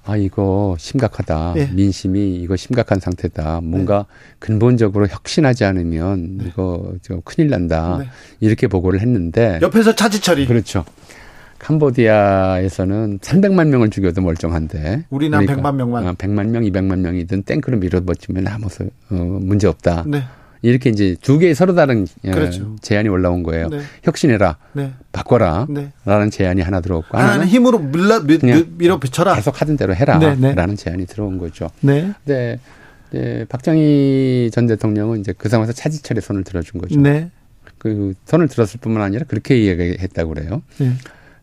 [SPEAKER 5] 아 이거 심각하다.
[SPEAKER 1] 예.
[SPEAKER 5] 민심이 이거 심각한 상태다. 뭔가 근본적으로 혁신하지 않으면 이거 저 큰일 난다.
[SPEAKER 1] 네.
[SPEAKER 5] 이렇게 보고를 했는데
[SPEAKER 1] 옆에서 차지 처리.
[SPEAKER 5] 그렇죠. 캄보디아에서는 300만 명을 죽여도 멀쩡한데
[SPEAKER 1] 우리는 100만 명만.
[SPEAKER 5] 어, 100만 명, 200만 명이든 탱크로 밀어붙이면 아무 소, 어, 문제 없다.
[SPEAKER 1] 네.
[SPEAKER 5] 이렇게 이제 두 개의 서로 다른 어,
[SPEAKER 1] 그렇죠.
[SPEAKER 5] 제안이 올라온 거예요.
[SPEAKER 1] 네.
[SPEAKER 5] 혁신해라,
[SPEAKER 1] 네.
[SPEAKER 5] 바꿔라,
[SPEAKER 1] 네.
[SPEAKER 5] 라는 제안이 하나 들어왔고
[SPEAKER 1] 하나는
[SPEAKER 5] 하나는
[SPEAKER 1] 힘으로 밀라 밀,
[SPEAKER 5] 그냥
[SPEAKER 1] 밀어 붙여라.
[SPEAKER 5] 계속 하던 대로 해라,
[SPEAKER 1] 네, 네.
[SPEAKER 5] 라는 제안이 들어온 거죠.
[SPEAKER 1] 네.
[SPEAKER 5] 근데 이제 박정희 전 대통령은 이제 그 상황에서 차지철에 손을 들어준 거죠.
[SPEAKER 1] 네.
[SPEAKER 5] 그 손을 들었을 뿐만 아니라 그렇게 얘기했다고 그래요.
[SPEAKER 1] 네.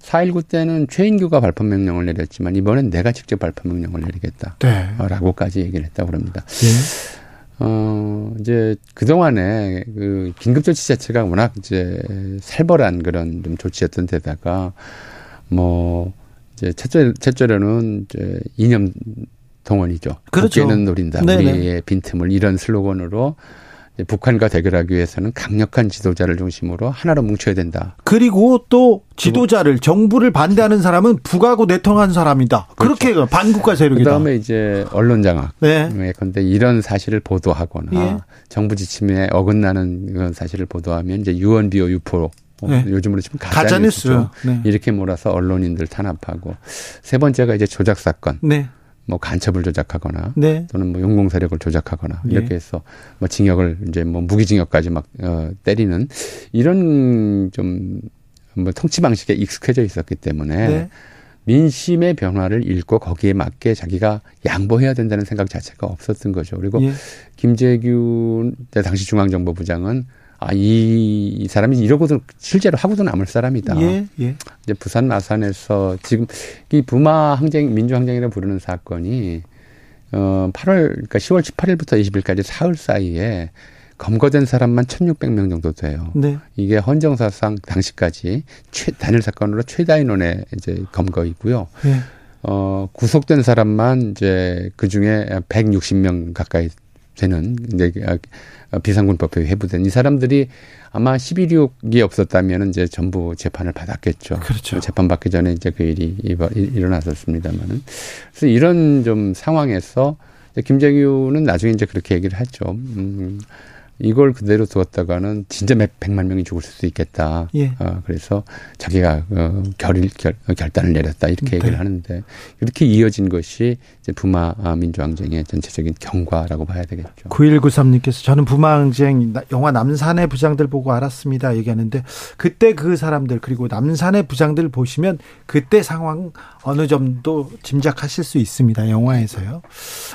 [SPEAKER 5] 4.19 때는 최인규가 발포 명령을 내렸지만 이번엔 내가 직접 발포 명령을 내리겠다.
[SPEAKER 1] 네.
[SPEAKER 5] 라고까지 얘기를 했다고 합니다.
[SPEAKER 1] 예.
[SPEAKER 5] 어, 이제 그동안에 그 긴급조치 자체가 워낙 이제 살벌한 그런 좀 조치였던 데다가 뭐 이제 최초, 최초로는 이제 이념 동원이죠.
[SPEAKER 1] 그렇죠.
[SPEAKER 5] 국회는 노린다.
[SPEAKER 1] 네네.
[SPEAKER 5] 우리의 빈틈을 이런 슬로건으로 북한과 대결하기 위해서는 강력한 지도자를 중심으로 하나로 뭉쳐야 된다.
[SPEAKER 1] 그리고 또 지도자를 정부를 반대하는 사람은 북하고 내통한 사람이다. 그렇게 반국가 세력이다.
[SPEAKER 5] 그다음에 이제 언론 장악.
[SPEAKER 1] 네.
[SPEAKER 5] 그런데 이런 사실을 보도하거나
[SPEAKER 1] 예.
[SPEAKER 5] 정부 지침에 어긋나는 그런 사실을 보도하면 이제 유언 비어 유포 어,
[SPEAKER 1] 네.
[SPEAKER 5] 요즘으로 치면
[SPEAKER 1] 가짜 뉴스.
[SPEAKER 5] 가짜뉴스죠.
[SPEAKER 1] 네.
[SPEAKER 5] 이렇게 몰아서 언론인들 탄압하고 세 번째가 이제 조작 사건,
[SPEAKER 1] 네.
[SPEAKER 5] 뭐 간첩을 조작하거나
[SPEAKER 1] 네.
[SPEAKER 5] 또는 뭐 용공 세력을 조작하거나
[SPEAKER 1] 예.
[SPEAKER 5] 이렇게 해서 뭐 징역을 이제 뭐 무기징역까지 막 어, 때리는 이런 좀뭐 통치 방식에 익숙해져 있었기 때문에
[SPEAKER 1] 네.
[SPEAKER 5] 민심의 변화를 읽고 거기에 맞게 자기가 양보해야 된다는 생각 자체가 없었던 거죠. 그리고
[SPEAKER 1] 예.
[SPEAKER 5] 김재규 당시 중앙정보부장은 아, 이, 이 사람이 이러고도 실제로 하고도 남을 사람이다.
[SPEAKER 1] 예. 예.
[SPEAKER 5] 이제 부산 마산에서 지금 이 부마 항쟁, 민주항쟁이라고 부르는 사건이 어, 8월, 그러니까 10월 18일부터 20일까지 사흘 사이에 검거된 사람만 1,600명 정도 돼요.
[SPEAKER 1] 네.
[SPEAKER 5] 이게 헌정사상 당시까지 최, 단일 사건으로 최다 인원의 이제 검거이고요.
[SPEAKER 1] 예.
[SPEAKER 5] 어, 구속된 사람만 이제 그 중에 160명 가까이 되는 이제 아, 비상군법에 회부된 이 사람들이 아마 11.6이 없었다면 이제 전부 재판을 받았겠죠.
[SPEAKER 1] 그렇죠.
[SPEAKER 5] 재판 받기 전에 이제 그 일이 일어- 일어났었습니다만은. 그래서 이런 좀 상황에서 김정유는 나중에 이제 그렇게 얘기를 하죠. 음, 이걸 그대로 두었다가는 진짜 몇 백만 명이 죽을 수도 있겠다.
[SPEAKER 1] 예.
[SPEAKER 5] 어, 그래서 자기가 어, 결, 결, 결단을 내렸다 이렇게 얘기를
[SPEAKER 1] 네.
[SPEAKER 5] 하는데 이렇게 이어진 것이 이제 부마 아, 민주항쟁의 전체적인 경과라고 봐야 되겠죠.
[SPEAKER 1] 9193님께서 저는 부마항쟁 나- 영화 남산의 부장들 보고 알았습니다 얘기하는데 그때 그 사람들 그리고 남산의 부장들 보시면 그때 상황 어느 정도 짐작하실 수 있습니다 영화에서요.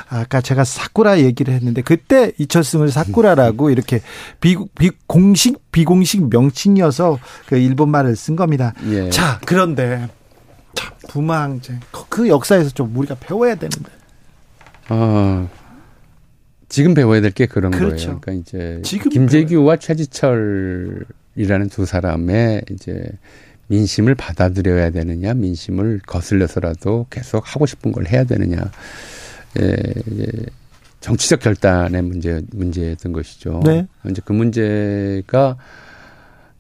[SPEAKER 1] 아까 제가 사쿠라 얘기를 했는데 그때 이철승을 사쿠라라고 이렇게 비, 비 공식 비공식 명칭이어서 그 일본 말을 쓴 겁니다.
[SPEAKER 5] 예.
[SPEAKER 1] 자 그런데 자 부마항쟁 그- 그 역사에서 좀 우리가 배워야 되는데
[SPEAKER 5] 어, 지금 배워야 될 게 그런
[SPEAKER 1] 그렇죠.
[SPEAKER 5] 거예요. 그러니까 이제 김재규와 최지철이라는 두 사람의 이제 민심을 받아들여야 되느냐, 민심을 거슬려서라도 계속 하고 싶은 걸 해야 되느냐. 예, 예, 정치적 결단의 문제 문제였던 것이죠.
[SPEAKER 1] 네.
[SPEAKER 5] 이제 그 문제가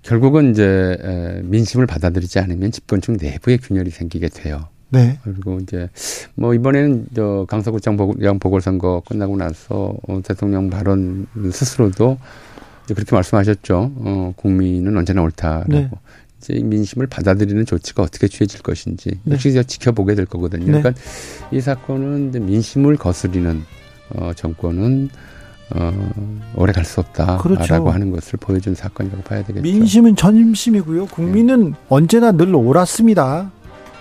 [SPEAKER 5] 결국은 이제 에, 민심을 받아들이지 않으면 집권층 내부의 균열이 생기게 돼요.
[SPEAKER 1] 네.
[SPEAKER 5] 그리고 이제 뭐 이번에는 저 강서구청 보궐, 보궐선거 끝나고 나서 어, 대통령 발언 스스로도 이제 그렇게 말씀하셨죠. 어, 국민은 언제나 옳다라고.
[SPEAKER 1] 네.
[SPEAKER 5] 이제 이 민심을 받아들이는 조치가 어떻게 취해질 것인지
[SPEAKER 1] 네.
[SPEAKER 5] 역시 지켜보게 될 거거든요.
[SPEAKER 1] 네.
[SPEAKER 5] 그러니까 이 사건은 민심을 거스리는 어, 정권은 어, 오래 갈 수 없다라고
[SPEAKER 1] 그렇죠.
[SPEAKER 5] 하는 것을 보여준 사건이라고 봐야 되겠죠.
[SPEAKER 1] 민심은 전심이고요. 국민은 언제나 늘 옳았습니다.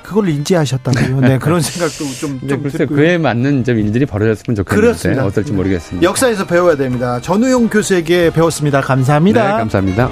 [SPEAKER 1] 그걸 인지하셨다고요. 네, 그런 생각도 좀,
[SPEAKER 5] 근데
[SPEAKER 1] 좀
[SPEAKER 5] 글쎄. 그에 맞는 좀 일들이 벌어졌으면 좋겠는데. 어떨지 모르겠습니다.
[SPEAKER 1] 역사에서 배워야 됩니다. 전우용 교수에게 배웠습니다. 감사합니다.
[SPEAKER 5] 네, 감사합니다.